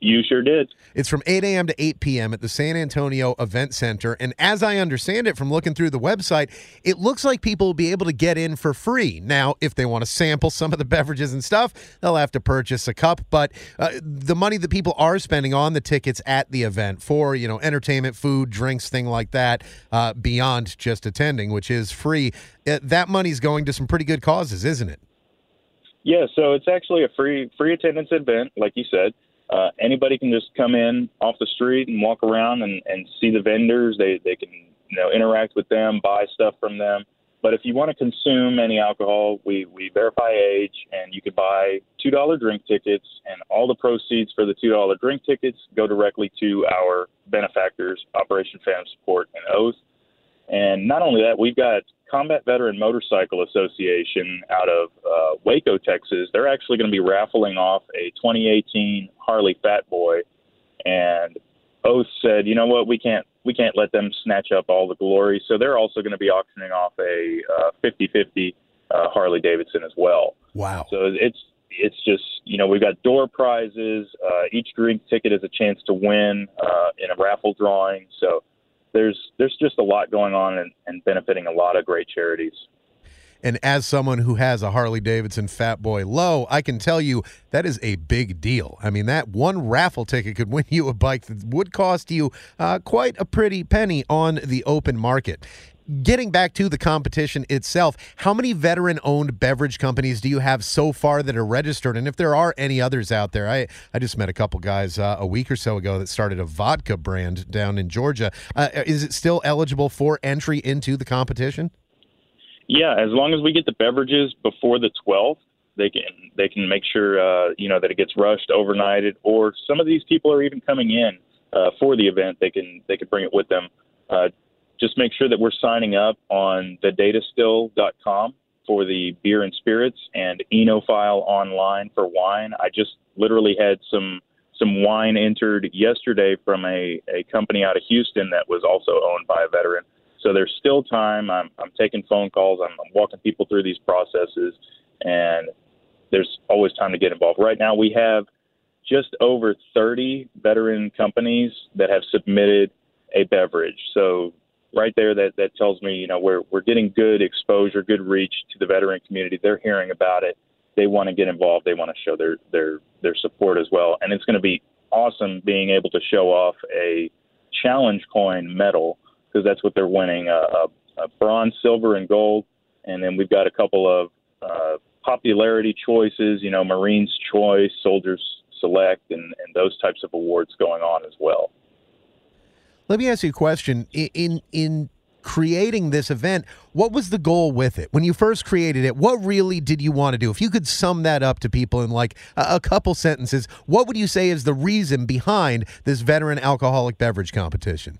You sure did. It's from 8 a.m. to 8 p.m. at the San Antonio Event Center. And as I understand it from looking through the website, it looks like people will be able to get in for free. Now, if they want to sample some of the beverages and stuff, they'll have to purchase a cup. But uh, the money that people are spending on the tickets at the event for, you know, entertainment, food, drinks, thing like that, uh, beyond just attending, which is free, uh, that money's going to some pretty good causes, isn't it? Yeah, so it's actually a free free attendance event, like you said. Uh, anybody can just come in off the street and walk around and, and see the vendors. They they can you know interact with them, buy stuff from them. But if you want to consume any alcohol, we, we verify age, and you can buy two dollar drink tickets, and all the proceeds for the two dollar drink tickets go directly to our benefactors, Operation Phantom Support and Oath. And not only that, we've got Combat Veteran Motorcycle Association out of uh, Waco, Texas. They're actually going to be raffling off a 2018 Harley Fat Boy, and Oath said, you know what, we can't we can't let them snatch up all the glory, so they're also going to be auctioning off a uh, 50-50 uh, Harley Davidson as well. Wow! So it's it's just you know we've got door prizes. Uh, each drink ticket is a chance to win uh, in a raffle drawing. So there's there's just a lot going on and, and benefiting a lot of great charities. And as someone who has a Harley Davidson Fat Boy Low, I can tell you that is a big deal. I mean, that one raffle ticket could win you a bike that would cost you uh, quite a pretty penny on the open market getting back to the competition itself, how many veteran owned beverage companies do you have so far that are registered? And if there are any others out there, I, I just met a couple guys uh, a week or so ago that started a vodka brand down in Georgia. Uh, is it still eligible for entry into the competition? Yeah, as long as we get the beverages before the 12th, they can they can make sure uh, you know that it gets rushed, overnighted, or some of these people are even coming in uh, for the event. They can they can bring it with them. Uh, just make sure that we're signing up on thedatastill.com for the beer and spirits and Enophile online for wine. I just literally had some some wine entered yesterday from a, a company out of Houston that was also owned by a veteran. So there's still time. I'm, I'm taking phone calls. I'm, I'm walking people through these processes, and there's always time to get involved. Right now, we have just over 30 veteran companies that have submitted a beverage. So right there that that tells me you know we're we're getting good exposure, good reach to the veteran community. They're hearing about it. They want to get involved. They want to show their their their support as well. And it's going to be awesome being able to show off a challenge coin medal because that's what they're winning a, a, bronze, silver, and gold. And then we've got a couple of uh, popularity choices, you know, Marines Choice, Soldiers Select, and, and those types of awards going on as well. Let me ask you a question. In in creating this event, what was the goal with it? When you first created it, what really did you want to do? If you could sum that up to people in like a, a couple sentences, what would you say is the reason behind this veteran alcoholic beverage competition?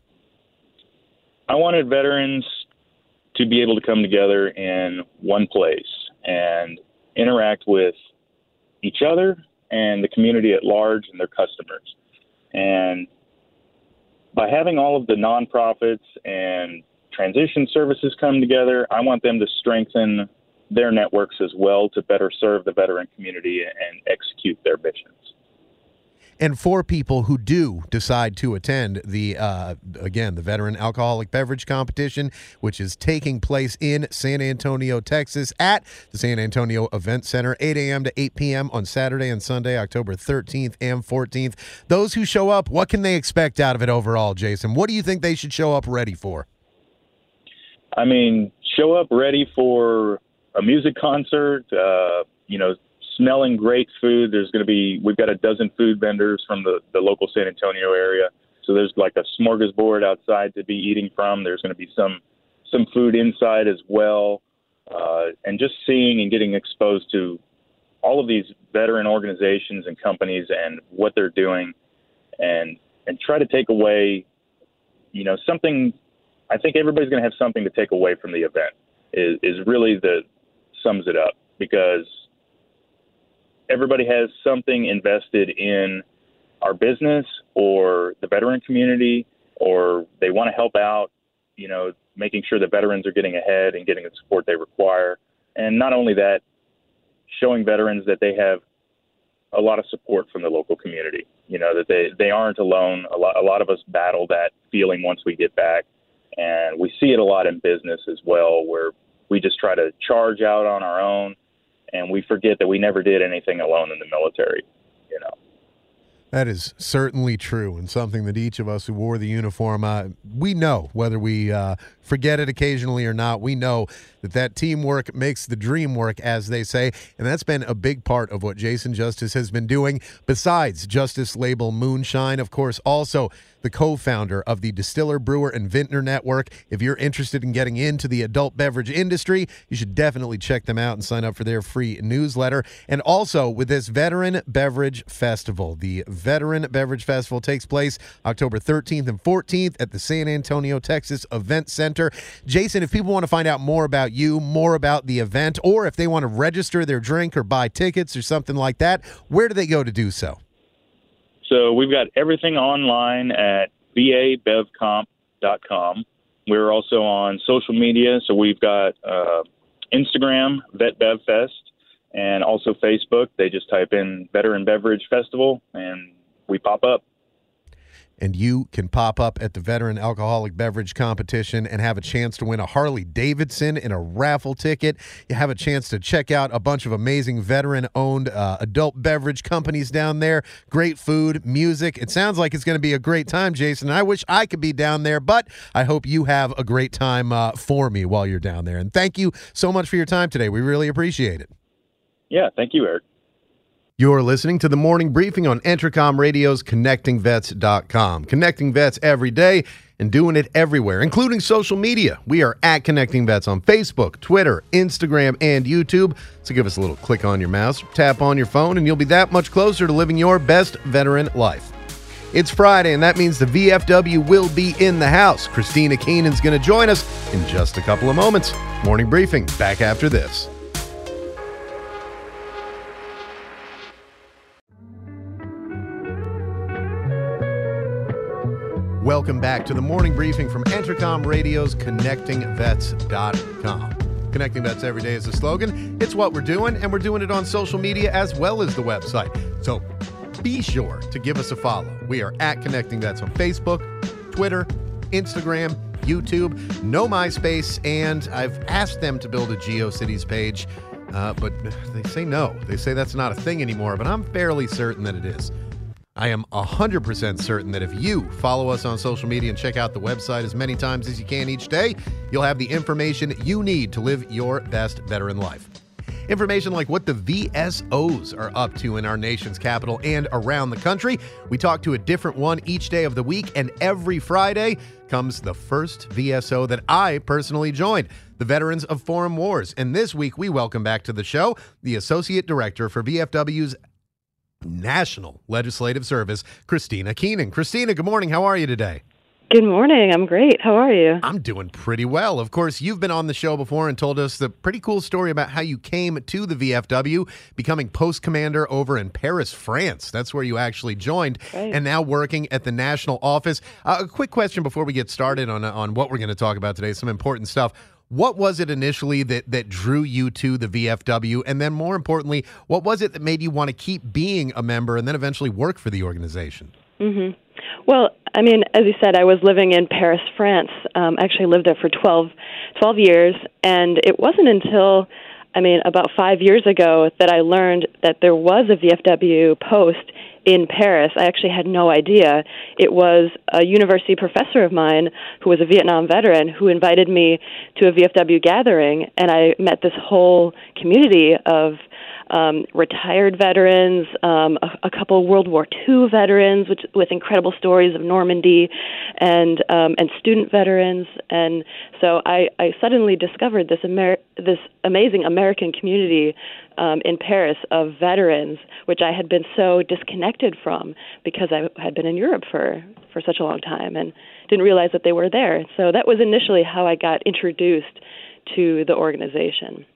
I wanted veterans to be able to come together in one place and interact with each other and the community at large and their customers. And by having all of the nonprofits and transition services come together, I want them to strengthen their networks as well to better serve the veteran community and execute their missions. And for people who do decide to attend the, uh, again, the Veteran Alcoholic Beverage Competition, which is taking place in San Antonio, Texas, at the San Antonio Event Center, 8 a.m. to 8 p.m. on Saturday and Sunday, October 13th and 14th. Those who show up, what can they expect out of it overall, Jason? What do you think they should show up ready for? I mean, show up ready for a music concert, uh, you know, smelling great food. There's going to be we've got a dozen food vendors from the the local San Antonio area. So there's like a smorgasbord outside to be eating from. There's going to be some some food inside as well, uh, and just seeing and getting exposed to all of these veteran organizations and companies and what they're doing, and and try to take away, you know, something. I think everybody's going to have something to take away from the event. Is is really the sums it up because everybody has something invested in our business or the veteran community, or they want to help out, you know, making sure the veterans are getting ahead and getting the support they require. And not only that, showing veterans that they have a lot of support from the local community. You know that they they aren't alone. A lot a lot of us battle that feeling once we get back, and we see it a lot in business as well, where we just try to charge out on our own and we forget that we never did anything alone in the military. You know. That is certainly true, and something that each of us who wore the uniform, uh, we know whether we uh, forget it occasionally or not. We know that that teamwork makes the dream work, as they say, and that's been a big part of what Jason Justice has been doing. Besides Justice Label Moonshine, of course, also the co founder of the Distiller, Brewer, and Vintner Network. If you're interested in getting into the adult beverage industry, you should definitely check them out and sign up for their free newsletter. And also with this Veteran Beverage Festival, the Veteran Beverage Festival takes place October 13th and 14th at the San Antonio, Texas Event Center. Jason, if people want to find out more about you, more about the event, or if they want to register their drink or buy tickets or something like that, where do they go to do so? So we've got everything online at vabevcomp.com. We're also on social media. So we've got uh, Instagram, VetBevFest, and also Facebook. They just type in Veteran Beverage Festival, and we pop up and you can pop up at the Veteran Alcoholic Beverage Competition and have a chance to win a Harley Davidson and a raffle ticket. You have a chance to check out a bunch of amazing veteran owned uh, adult beverage companies down there. Great food, music. It sounds like it's going to be a great time, Jason. I wish I could be down there, but I hope you have a great time uh, for me while you're down there. And thank you so much for your time today. We really appreciate it. Yeah, thank you, Eric. You're listening to the morning briefing on Entercom Radio's ConnectingVets.com. Connecting vets every day and doing it everywhere, including social media. We are at Connecting Vets on Facebook, Twitter, Instagram, and YouTube. So give us a little click on your mouse, tap on your phone, and you'll be that much closer to living your best veteran life. It's Friday, and that means the VFW will be in the house. Christina Keenan's going to join us in just a couple of moments. Morning briefing back after this. Welcome back to the morning briefing from Entercom Radio's ConnectingVets.com. Connecting Vets every day is the slogan. It's what we're doing, and we're doing it on social media as well as the website. So be sure to give us a follow. We are at Connecting Vets on Facebook, Twitter, Instagram, YouTube, no MySpace, and I've asked them to build a GeoCities page, uh, but they say no. They say that's not a thing anymore, but I'm fairly certain that it is. I am 100% certain that if you follow us on social media and check out the website as many times as you can each day, you'll have the information you need to live your best veteran life. Information like what the VSOs are up to in our nation's capital and around the country. We talk to a different one each day of the week, and every Friday comes the first VSO that I personally joined, the Veterans of Foreign Wars. And this week, we welcome back to the show the Associate Director for VFW's National Legislative Service, Christina Keenan. Christina, good morning. How are you today? Good morning. I'm great. How are you? I'm doing pretty well. Of course, you've been on the show before and told us the pretty cool story about how you came to the VFW, becoming post commander over in Paris, France. That's where you actually joined, right. and now working at the national office. Uh, a quick question before we get started on on what we're going to talk about today. Some important stuff. What was it initially that that drew you to the VFW, and then more importantly, what was it that made you want to keep being a member and then eventually work for the organization? Mm-hmm. Well, I mean, as you said, I was living in Paris, France. Um, I actually lived there for 12, 12 years, and it wasn't until I mean, about five years ago, that I learned that there was a VFW post in Paris. I actually had no idea. It was a university professor of mine who was a Vietnam veteran who invited me to a VFW gathering, and I met this whole community of um, retired veterans, um, a, a couple World War II veterans, which, with incredible stories of Normandy, and um, and student veterans. And so I, I suddenly discovered this Amer- this amazing American community um, in Paris of veterans, which I had been so disconnected from because I had been in Europe for for such a long time and didn't realize that they were there. So that was initially how I got introduced to the organization.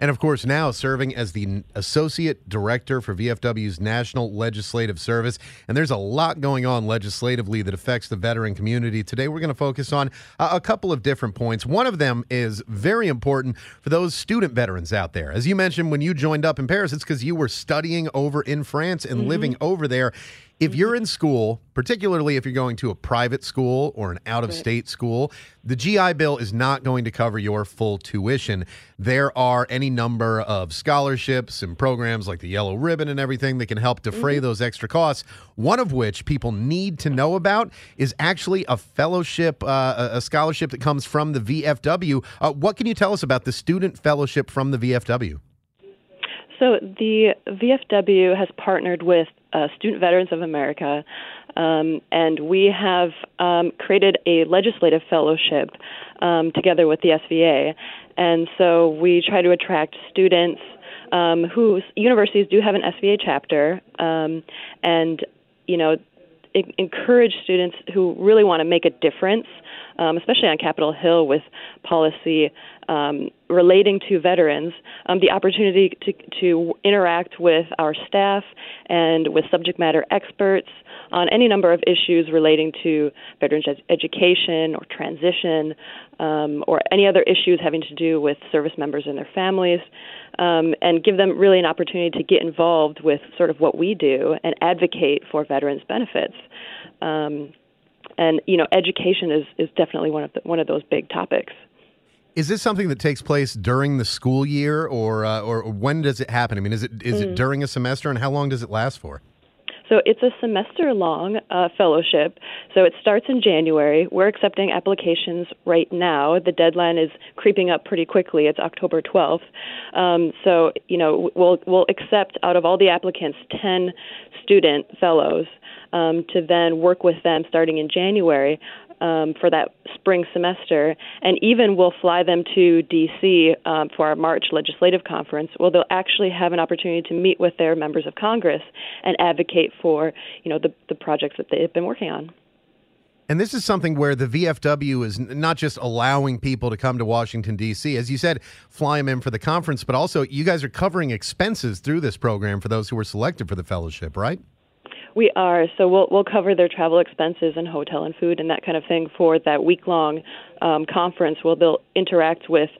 And of course, now serving as the Associate Director for VFW's National Legislative Service. And there's a lot going on legislatively that affects the veteran community. Today, we're going to focus on a couple of different points. One of them is very important for those student veterans out there. As you mentioned, when you joined up in Paris, it's because you were studying over in France and mm-hmm. living over there. If you're in school, particularly if you're going to a private school or an out of state school, the GI Bill is not going to cover your full tuition. There are any number of scholarships and programs like the Yellow Ribbon and everything that can help defray mm-hmm. those extra costs. One of which people need to know about is actually a fellowship, uh, a scholarship that comes from the VFW. Uh, what can you tell us about the student fellowship from the VFW? So the VFW has partnered with uh, Student Veterans of America, um, and we have um, created a legislative fellowship um, together with the SVA. And so we try to attract students um, whose universities do have an SVA chapter, um, and you know, encourage students who really want to make a difference, um, especially on Capitol Hill with policy um, relating to veterans, um, the opportunity to, to interact with our staff and with subject matter experts on any number of issues relating to veterans ed- education or transition um, or any other issues having to do with service members and their families, um, and give them really an opportunity to get involved with sort of what we do and advocate for veterans' benefits. Um, and you know, education is, is definitely one of the, one of those big topics. Is this something that takes place during the school year, or uh, or when does it happen? I mean, is it is Mm. it during a semester, and how long does it last for? So it's a semester long uh, fellowship. So it starts in January. We're accepting applications right now. The deadline is creeping up pretty quickly. It's October 12th. Um, so you know we'll we'll accept out of all the applicants 10 student fellows um, to then work with them starting in January. Um, for that spring semester, and even we'll fly them to D.C. Um, for our March legislative conference, where they'll actually have an opportunity to meet with their members of Congress and advocate for, you know, the, the projects that they've been working on. And this is something where the VFW is not just allowing people to come to Washington, D.C., as you said, fly them in for the conference, but also you guys are covering expenses through this program for those who are selected for the fellowship, right? We are. So we'll we'll cover their travel expenses and hotel and food and that kind of thing for that week long um, conference. Where they'll interact with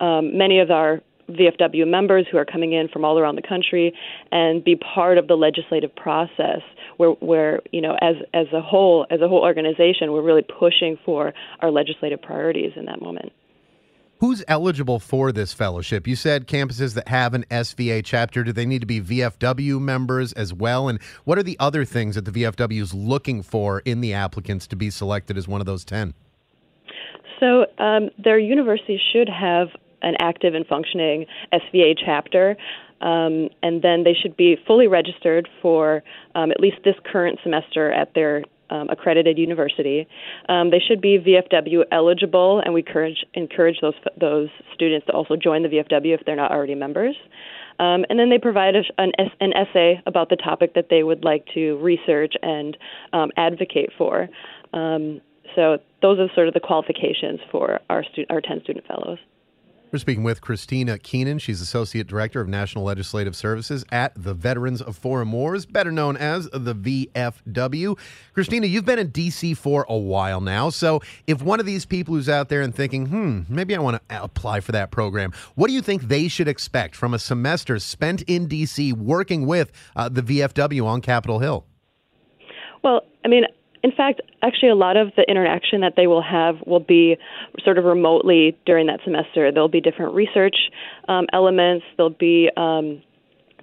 um, many of our VFW members who are coming in from all around the country and be part of the legislative process. Where where you know as as a whole as a whole organization, we're really pushing for our legislative priorities in that moment. Who's eligible for this fellowship? You said campuses that have an SVA chapter. Do they need to be VFW members as well? And what are the other things that the VFW is looking for in the applicants to be selected as one of those 10? So um, their university should have an active and functioning SVA chapter. Um, and then they should be fully registered for um, at least this current semester at their um, accredited university. Um, they should be VFW eligible, and we encourage encourage those those students to also join the VFW if they're not already members. Um, and then they provide a, an, an essay about the topic that they would like to research and um, advocate for. Um, so those are sort of the qualifications for our our 10 student fellows. We're speaking with Christina Keenan. She's Associate Director of National Legislative Services at the Veterans of Foreign Wars, better known as the VFW. Christina, you've been in D.C. for a while now. So if one of these people who's out there and thinking, hmm, maybe I want to apply for that program, what do you think they should expect from a semester spent in D.C. working with uh, the VFW on Capitol Hill? Well, I mean, in fact, actually, a lot of the interaction that they will have will be sort of remotely during that semester. There'll be different research um, elements. There'll be um,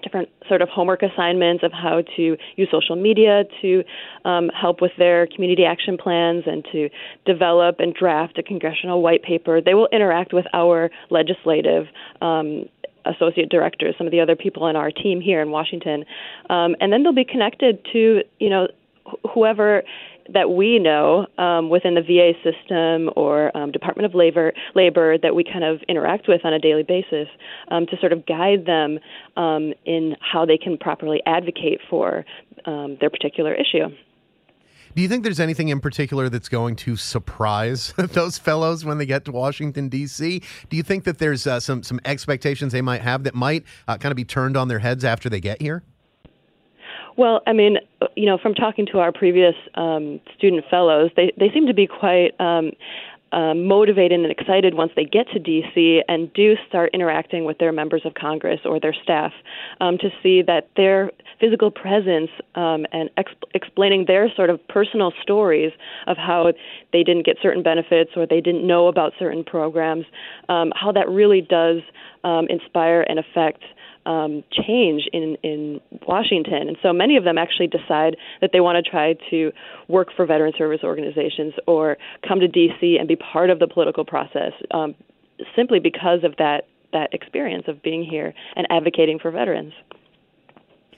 different sort of homework assignments of how to use social media to um, help with their community action plans and to develop and draft a congressional white paper. They will interact with our legislative um, associate directors, some of the other people on our team here in Washington, um, and then they'll be connected to you know wh- whoever that we know um, within the VA system or um, Department of Labor, labor that we kind of interact with on a daily basis um, to sort of guide them um, in how they can properly advocate for um, their particular issue. Do you think there's anything in particular that's going to surprise those fellows when they get to Washington D.C.? Do you think that there's uh, some some expectations they might have that might uh, kind of be turned on their heads after they get here? Well, I mean, you know, from talking to our previous um, student fellows, they they seem to be quite um, uh, motivated and excited once they get to DC and do start interacting with their members of Congress or their staff um, to see that their physical presence um, and ex- explaining their sort of personal stories of how they didn't get certain benefits or they didn't know about certain programs, um, how that really does um, inspire and affect um, change in, in Washington. And so many of them actually decide that they want to try to work for veteran service organizations or come to D.C. and be part of the political process um, simply because of that, that experience of being here and advocating for veterans.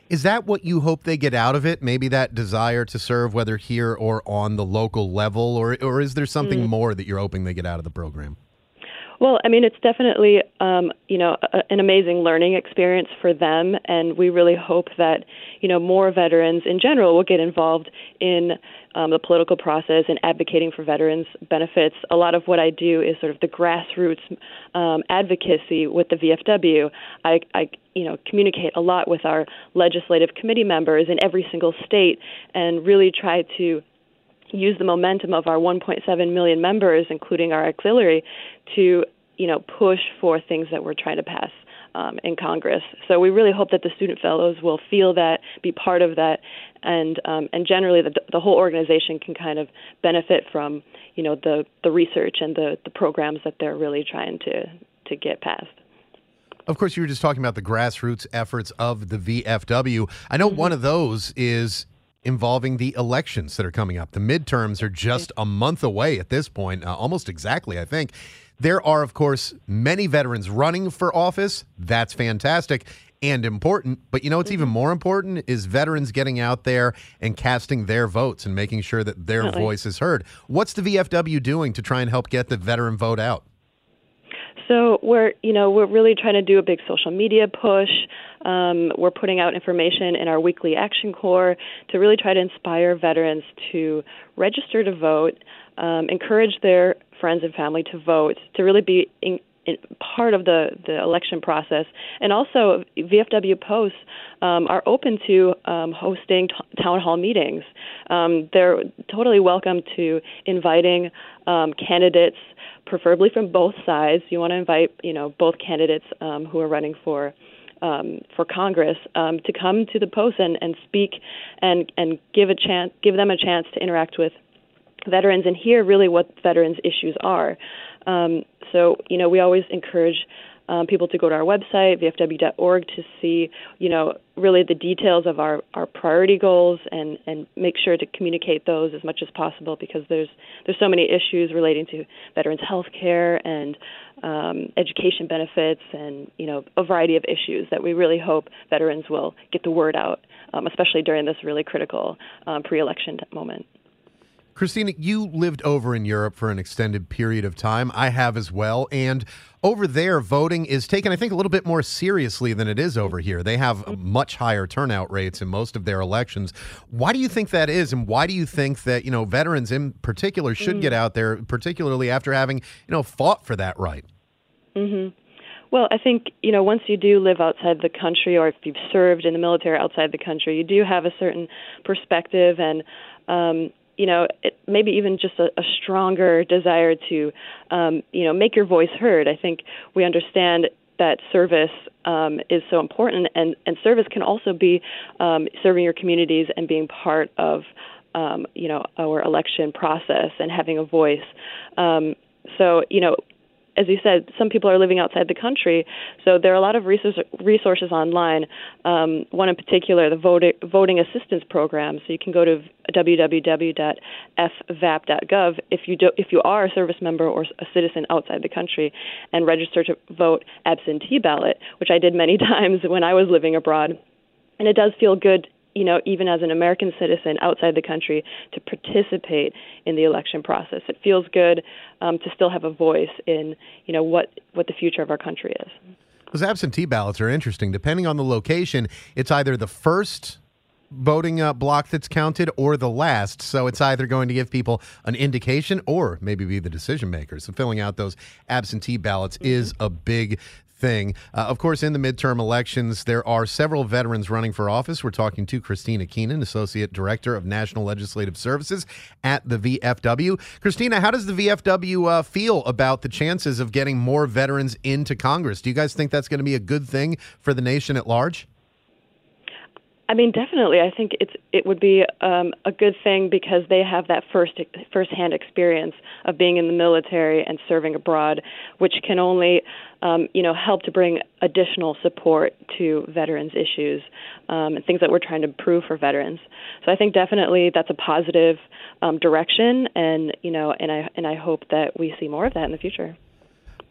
Is that what you hope they get out of it? Maybe that desire to serve, whether here or on the local level, or or is there something more that you're hoping they get out of the program? Well, I mean, it's definitely um, you know a, an amazing learning experience for them, and we really hope that you know more veterans in general will get involved in um, the political process and advocating for veterans benefits. A lot of what I do is sort of the grassroots um, advocacy with the VFW. I, I you know communicate a lot with our legislative committee members in every single state and really try to use the momentum of our 1.7 million members, including our auxiliary, to you know push for things that we're trying to pass um, in Congress. So we really hope that the student fellows will feel that, be part of that, and um, and generally the, the whole organization can kind of benefit from you know the the research and the the programs that they're really trying to to get passed. Of course, you were just talking about the grassroots efforts of the VFW. I know mm-hmm. one of those is involving the elections that are coming up. The midterms are just a month away at this point, uh, almost exactly, I think. There are, of course, many veterans running for office. That's fantastic and important. But you know what's even mm-hmm. more important is veterans getting out there and casting their votes and making sure that their Definitely. voice is heard. What's the VFW doing to try and help get the veteran vote out? So we're, you know, we're really trying to do a big social media push. Um, we're putting out information in our weekly action corps to really try to inspire veterans to register to vote, um, encourage their friends and family to vote, to really be in, in part of the, the election process. And also, VFW posts um, are open to um, hosting t- town hall meetings. Um, they're totally welcome to inviting um, candidates preferably from both sides. You want to invite, you know, both candidates um, who are running for um, for Congress um, to come to the post and, and speak and and give a chance, give them a chance to interact with veterans and hear really what veterans' issues are. Um, so, you know, we always encourage um, people to go to our website, vfw.org, to see, you know, really the details of our, our priority goals and, and make sure to communicate those as much as possible because there's there's so many issues relating to veterans' health care and um, education benefits and you know a variety of issues that we really hope veterans will get the word out, um, especially during this really critical um, pre-election moment. Christina, you lived over in Europe for an extended period of time. I have as well. And over there, voting is taken, I think, a little bit more seriously than it is over here. They have much higher turnout rates in most of their elections. Why do you think that is? And why do you think that, you know, veterans in particular should mm. get out there, particularly after having, you know, fought for that right? Mm-hmm. Well, I think, you know, once you do live outside the country or if you've served in the military outside the country, you do have a certain perspective and, um, you know, it, maybe even just a, a stronger desire to, um, you know, make your voice heard. I think we understand that service um, is so important, and, and service can also be um, serving your communities and being part of, um, you know, our election process and having a voice. Um, so, you know, as you said, some people are living outside the country, so there are a lot of resources online. Um, one in particular, the voting, voting assistance program. So you can go to www.fvap.gov if you do, if you are a service member or a citizen outside the country, and register to vote absentee ballot, which I did many times when I was living abroad. And it does feel good you know, even as an American citizen outside the country, to participate in the election process. It feels good um, to still have a voice in, you know, what what the future of our country is. Those absentee ballots are interesting. Depending on the location, it's either the first voting uh, block that's counted or the last. So it's either going to give people an indication or maybe be the decision makers. So filling out those absentee ballots mm-hmm. is a big thing. Uh, of course, in the midterm elections, there are several veterans running for office. We're talking to Christina Keenan, Associate Director of National Legislative Services at the VFW. Christina, how does the VFW uh, feel about the chances of getting more veterans into Congress? Do you guys think that's going to be a good thing for the nation at large? I mean, definitely. I think it's it would be um, a good thing because they have that first firsthand experience of being in the military and serving abroad, which can only um, you know help to bring additional support to veterans issues um, and things that we're trying to improve for veterans. So I think definitely that's a positive um, direction, and you know, and I and I hope that we see more of that in the future.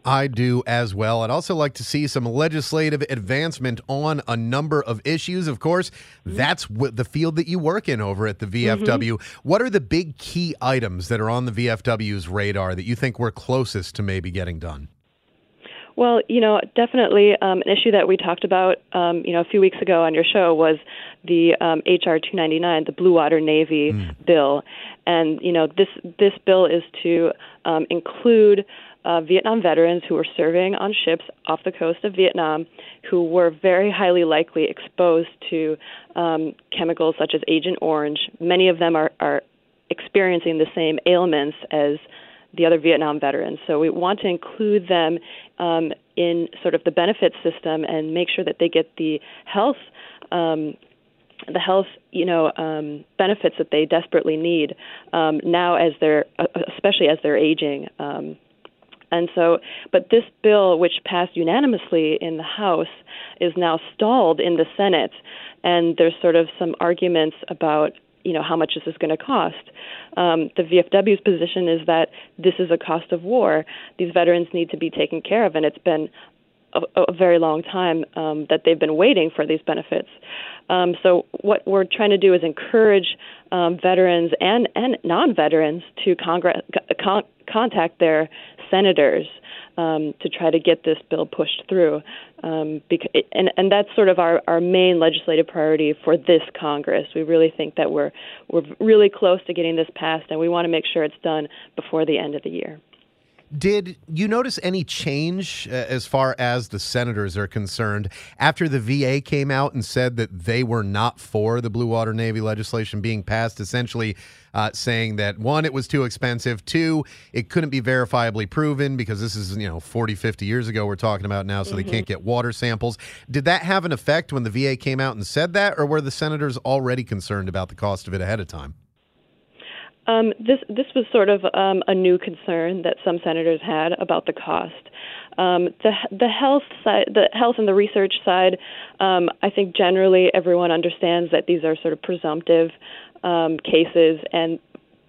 I do as well. I'd also like to see some legislative advancement on a number of issues. Of course, mm-hmm. that's what the field that you work in over at the VFW. Mm-hmm. What are the big key items that are on the VFW's radar that you think we're closest to maybe getting done? Well, you know, definitely um, an issue that we talked about, um, you know, a few weeks ago on your show was the um, HR 299, the Blue Water Navy mm. bill, and you know, this this bill is to um, include uh, Vietnam veterans who were serving on ships off the coast of Vietnam, who were very highly likely exposed to um, chemicals such as Agent Orange. Many of them are, are experiencing the same ailments as the other Vietnam veterans. So we want to include them um, in sort of the benefit system and make sure that they get the health. Um, the health, you know, um, benefits that they desperately need um, now, as they're, uh, especially as they're aging. Um, and so, but this bill, which passed unanimously in the House, is now stalled in the Senate. And there's sort of some arguments about you know how much this is going to cost. Um, the VFW's position is that this is a cost of war. These veterans need to be taken care of, and it's been a, a very long time um, that they've been waiting for these benefits. Um, so what we're trying to do is encourage um, veterans and and non-veterans to con- contact their senators um, to try to get this bill pushed through. Um, because, and, and that's sort of our, our main legislative priority for this Congress. We really think that we're we're really close to getting this passed, and we want to make sure it's done before the end of the year. Did you notice any change uh, as far as the senators are concerned after the VA came out and said that they were not for the Blue Water Navy legislation being passed, essentially uh, saying that one, it was too expensive, two, it couldn't be verifiably proven because this is, you know, 40, 50 years ago we're talking about now, so mm-hmm. they can't get water samples. Did that have an effect when the VA came out and said that, or were the senators already concerned about the cost of it ahead of time? Um, this this was sort of um, a new concern that some senators had about the cost. Um, the the health side, the health and the research side, um, I think generally everyone understands that these are sort of presumptive um, cases, and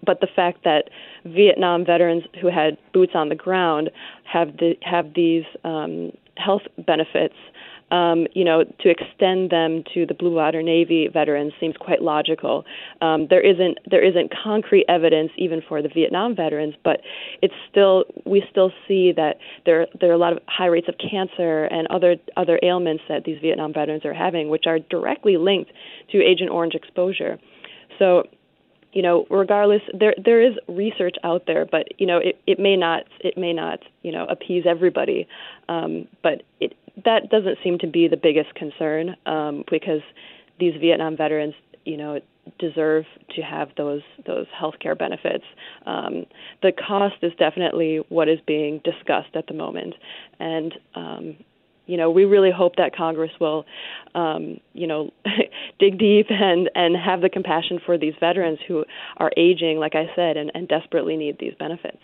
but the fact that Vietnam veterans who had boots on the ground have the, have these um, health benefits um, you know, to extend them to the Blue Water Navy veterans seems quite logical. Um, there isn't there isn't concrete evidence even for the Vietnam veterans, but it's still we still see that there there are a lot of high rates of cancer and other other ailments that these Vietnam veterans are having, which are directly linked to Agent Orange exposure. So you know, regardless, there there is research out there, but you know, it, it may not it may not you know appease everybody, um, but it that doesn't seem to be the biggest concern um, because these Vietnam veterans, you know, deserve to have those those health care benefits. Um, the cost is definitely what is being discussed at the moment, and um, you know we really hope that Congress will, um, you know, dig deep and and have the compassion for these veterans who are aging, like I said, and, and desperately need these benefits.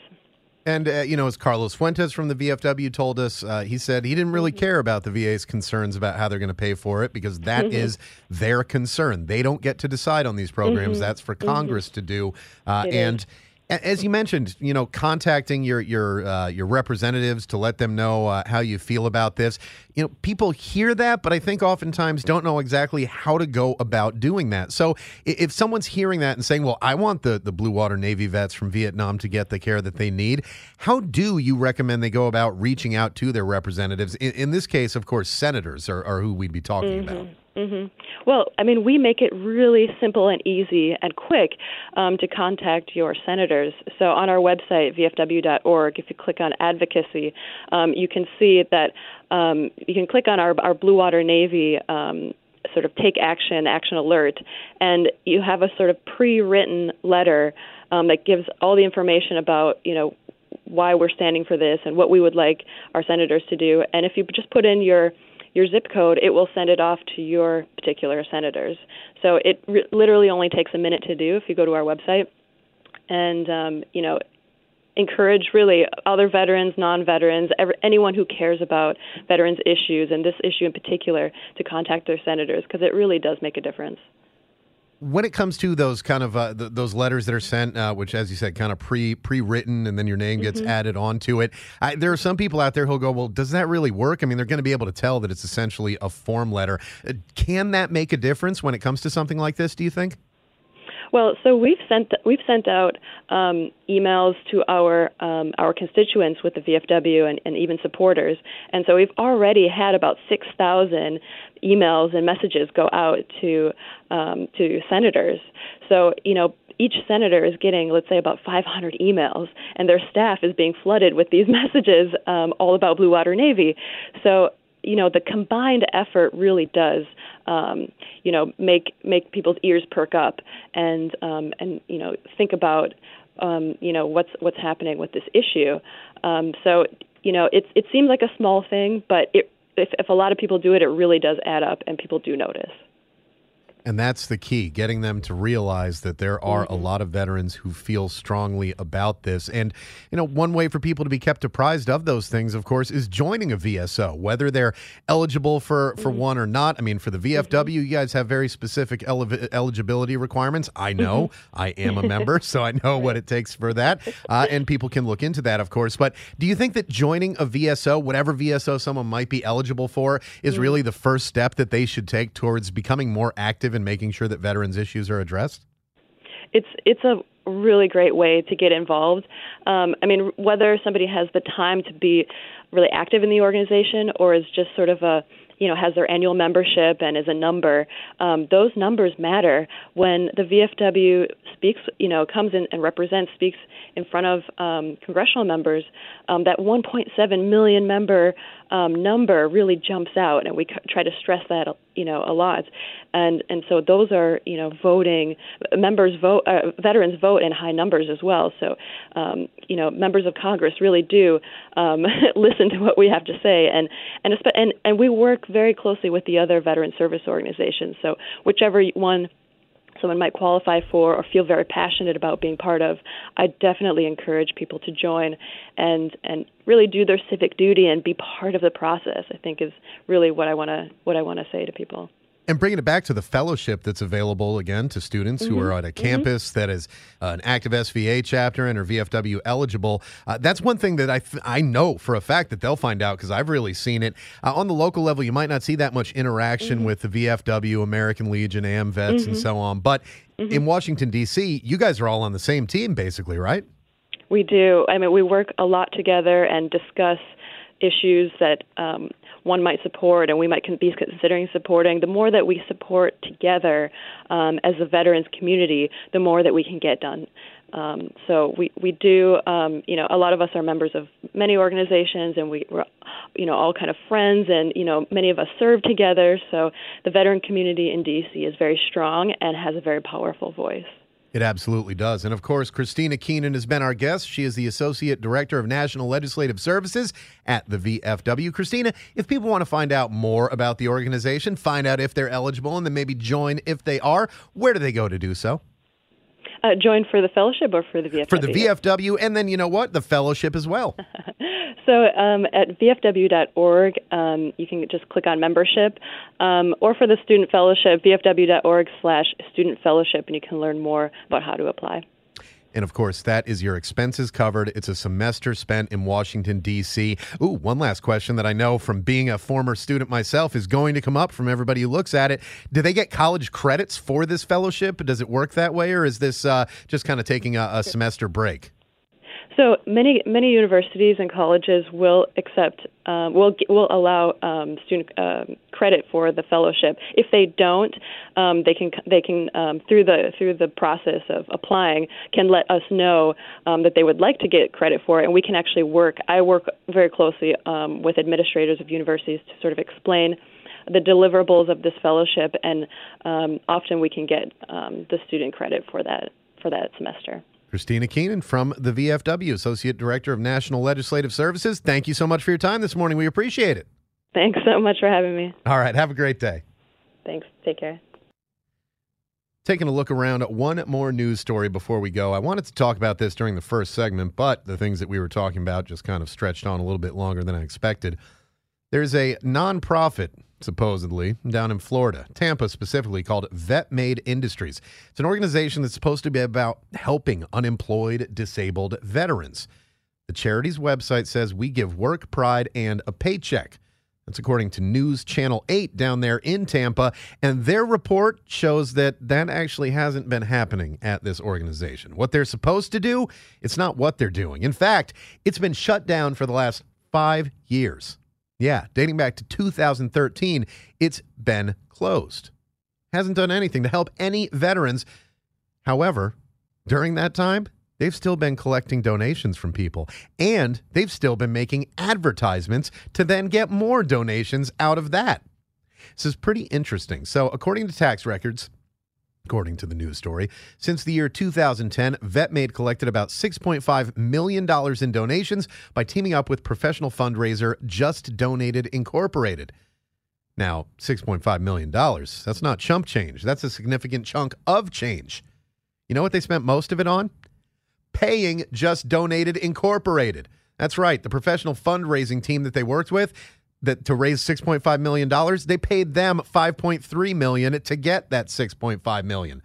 And, uh, you know, as Carlos Fuentes from the VFW told us, uh, he said he didn't really mm-hmm. care about the VA's concerns about how they're going to pay for it because that mm-hmm. is their concern. They don't get to decide on these programs. Mm-hmm. That's for mm-hmm. Congress to do. Uh, and. Is as you mentioned, you know, contacting your your uh, your representatives to let them know uh, how you feel about this. You know, people hear that, but I think oftentimes don't know exactly how to go about doing that. So, if someone's hearing that and saying, "Well, I want the the Blue Water Navy vets from Vietnam to get the care that they need," how do you recommend they go about reaching out to their representatives? In, in this case, of course, senators are, are who we'd be talking mm-hmm. about. Mm-hmm. Well, I mean, we make it really simple and easy and quick um, to contact your senators. So on our website, vfw.org, if you click on advocacy, um, you can see that um, you can click on our, our Blue Water Navy um, sort of take action, action alert, and you have a sort of pre-written letter um, that gives all the information about, you know, why we're standing for this and what we would like our senators to do. And if you just put in your your zip code, it will send it off to your particular senators. So it re- literally only takes a minute to do if you go to our website. And, um, you know, encourage really other veterans, non-veterans, anyone who cares about veterans issues and this issue in particular to contact their senators because it really does make a difference when it comes to those kind of uh, th- those letters that are sent, uh, which, as you said, kind of pre pre written, and then your name gets mm-hmm. added onto it, I, there are some people out there who'll go, "Well, does that really work?" I mean, they're going to be able to tell that it's essentially a form letter. Uh, can that make a difference when it comes to something like this? Do you think? Well, so we've sent we've sent out um, emails to our um, our constituents with the VFW and, and even supporters, and so we've already had about six thousand emails and messages go out to um, to senators. So you know. Each senator is getting, let's say, about 500 emails, and their staff is being flooded with these messages um, all about Blue Water Navy. So, you know, the combined effort really does um, you know, make make people's ears perk up and um, and you know think about um, you know what's what's happening with this issue. Um, so you know, it it seems like a small thing, but it, if if a lot of people do it, it really does add up, and people do notice. And that's the key, getting them to realize that there are mm-hmm. a lot of veterans who feel strongly about this. And, you know, one way for people to be kept apprised of those things, of course, is joining a VSO, whether they're eligible for, for mm-hmm. one or not. I mean, for the VFW, mm-hmm. you guys have very specific ele- eligibility requirements. I know mm-hmm. I am a member, so I know what it takes for that. Uh, and people can look into that, of course. But do you think that joining a VSO, whatever VSO someone might be eligible for, is Mm-hmm. really the first step that they should take towards becoming more active in making sure that veterans' issues are addressed? It's it's a really great way to get involved. Um, I mean, whether somebody has the time to be really active in the organization or is just sort of a you know has their annual membership and is a number um, those numbers matter when the VFW speaks you know comes in and represents speaks in front of um, congressional members um, that 1.7 million member um, number really jumps out and we c- try to stress that you know a lot. And and so those are you know voting members vote uh, veterans vote in high numbers as well. So um, you know members of Congress really do um, listen to what we have to say. And and and and we work very closely with the other veteran service organizations. So whichever one someone might qualify for or feel very passionate about being part of, I definitely encourage people to join and and really do their civic duty and be part of the process. I think is really what I want to what I want to say to people. And bringing it back to the fellowship that's available again to students mm-hmm. who are at a campus mm-hmm. that is uh, an active SVA chapter and are VFW eligible. Uh, that's one thing that I, th- I know for a fact that they'll find out because I've really seen it. Uh, on the local level, you might not see that much interaction mm-hmm. with the VFW, American Legion, AMVETS, and Mm-hmm. so on. But Mm-hmm. in Washington, D.C., you guys are all on the same team, basically, right? We do. I mean, we work a lot together and discuss issues that um, one might support and we might be considering supporting, the more that we support together um, as a veterans community, the more that we can get done. Um, so we we do um, you know a lot of us are members of many organizations and we we're you know all kind of friends and you know many of us serve together. So the veteran community in DC is very strong and has a very powerful voice. It absolutely does. And of course, Christina Keenan has been our guest. She is the Associate Director of National Legislative Services at the VFW. Christina, if people want to find out more about the organization, find out if they're eligible, and then maybe join if they are, where do they go to do so? Uh, join for the fellowship or for the VFW? For the VFW, and then you know what? The fellowship as well. so um, at vfw.org, um, you can just click on membership, um, or for the student fellowship, vfw.org slash student fellowship, and you can learn more about how to apply. And of course, that is your expenses covered. It's a semester spent in Washington, D.C. Ooh, one last question that I know from being a former student myself is going to come up from everybody who looks at it. Do they get college credits for this fellowship? Does it work that way, or is this uh, just kind of taking a, a semester break? So many many universities and colleges will accept um, will will allow um, student uh, credit for the fellowship. If they don't, um, they can they can um, through the through the process of applying can let us know um, that they would like to get credit for it, and we can actually work. I work very closely um, with administrators of universities to sort of explain the deliverables of this fellowship, and often we can get the student credit for that for that semester. Christina Keenan from the VFW, Associate Director of National Legislative Services. Thank you so much for your time this morning. We appreciate it. Thanks so much for having me. All right. Have a great day. Thanks. Take care. Taking a look around at one more news story before we go. I wanted to talk about this during the first segment, but the things that we were talking about just kind of stretched on a little bit longer than I expected. There's a nonprofit supposedly, down in Florida, Tampa specifically, called Vet Made Industries. It's an organization that's supposed to be about helping unemployed, disabled veterans. The charity's website says we give work, pride, and a paycheck. That's according to News Channel 8 down there in Tampa. And their report shows that that actually hasn't been happening at this organization. What they're supposed to do, it's not what they're doing. In fact, it's been shut down for the last five years. Yeah, dating back to 2013, it's been closed. Hasn't done anything to help any veterans. However, during that time, they've still been collecting donations from people and they've still been making advertisements to then get more donations out of that. This is pretty interesting. So, according to tax records, According to the news story, since the year 2010, VetMade collected about $6.5 million in donations by teaming up with professional fundraiser Just Donated Incorporated. Now, $6.5 million, that's not chump change. That's a significant chunk of change. You know what they spent most of it on? Paying Just Donated Incorporated. That's right, the professional fundraising team that they worked with that to raise 6.5 million dollars, they paid them 5.3 million to get that 6.5 million.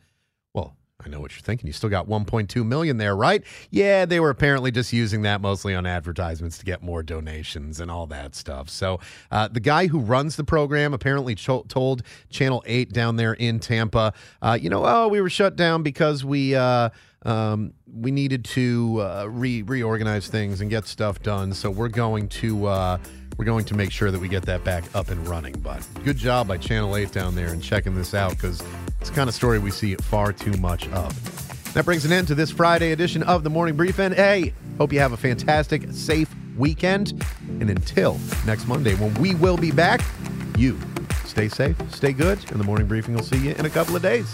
Well, I know what you're thinking. You still got 1.2 million there, right? Yeah, they were apparently just using that mostly on advertisements to get more donations and all that stuff. So, uh, the guy who runs the program apparently cho- told Channel 8 down there in Tampa, uh, you know, oh, we were shut down because we uh, um, we needed to uh, re- reorganize things and get stuff done. So we're going to uh, we're going to make sure that we get that back up and running. But good job by Channel 8 down there and checking this out because it's the kind of story we see far too much of. That brings an end to this Friday edition of the Morning Brief. And hey, hope you have a fantastic, safe weekend. And until next Monday, when we will be back, you stay safe, stay good, and the morning briefing will see you in a couple of days.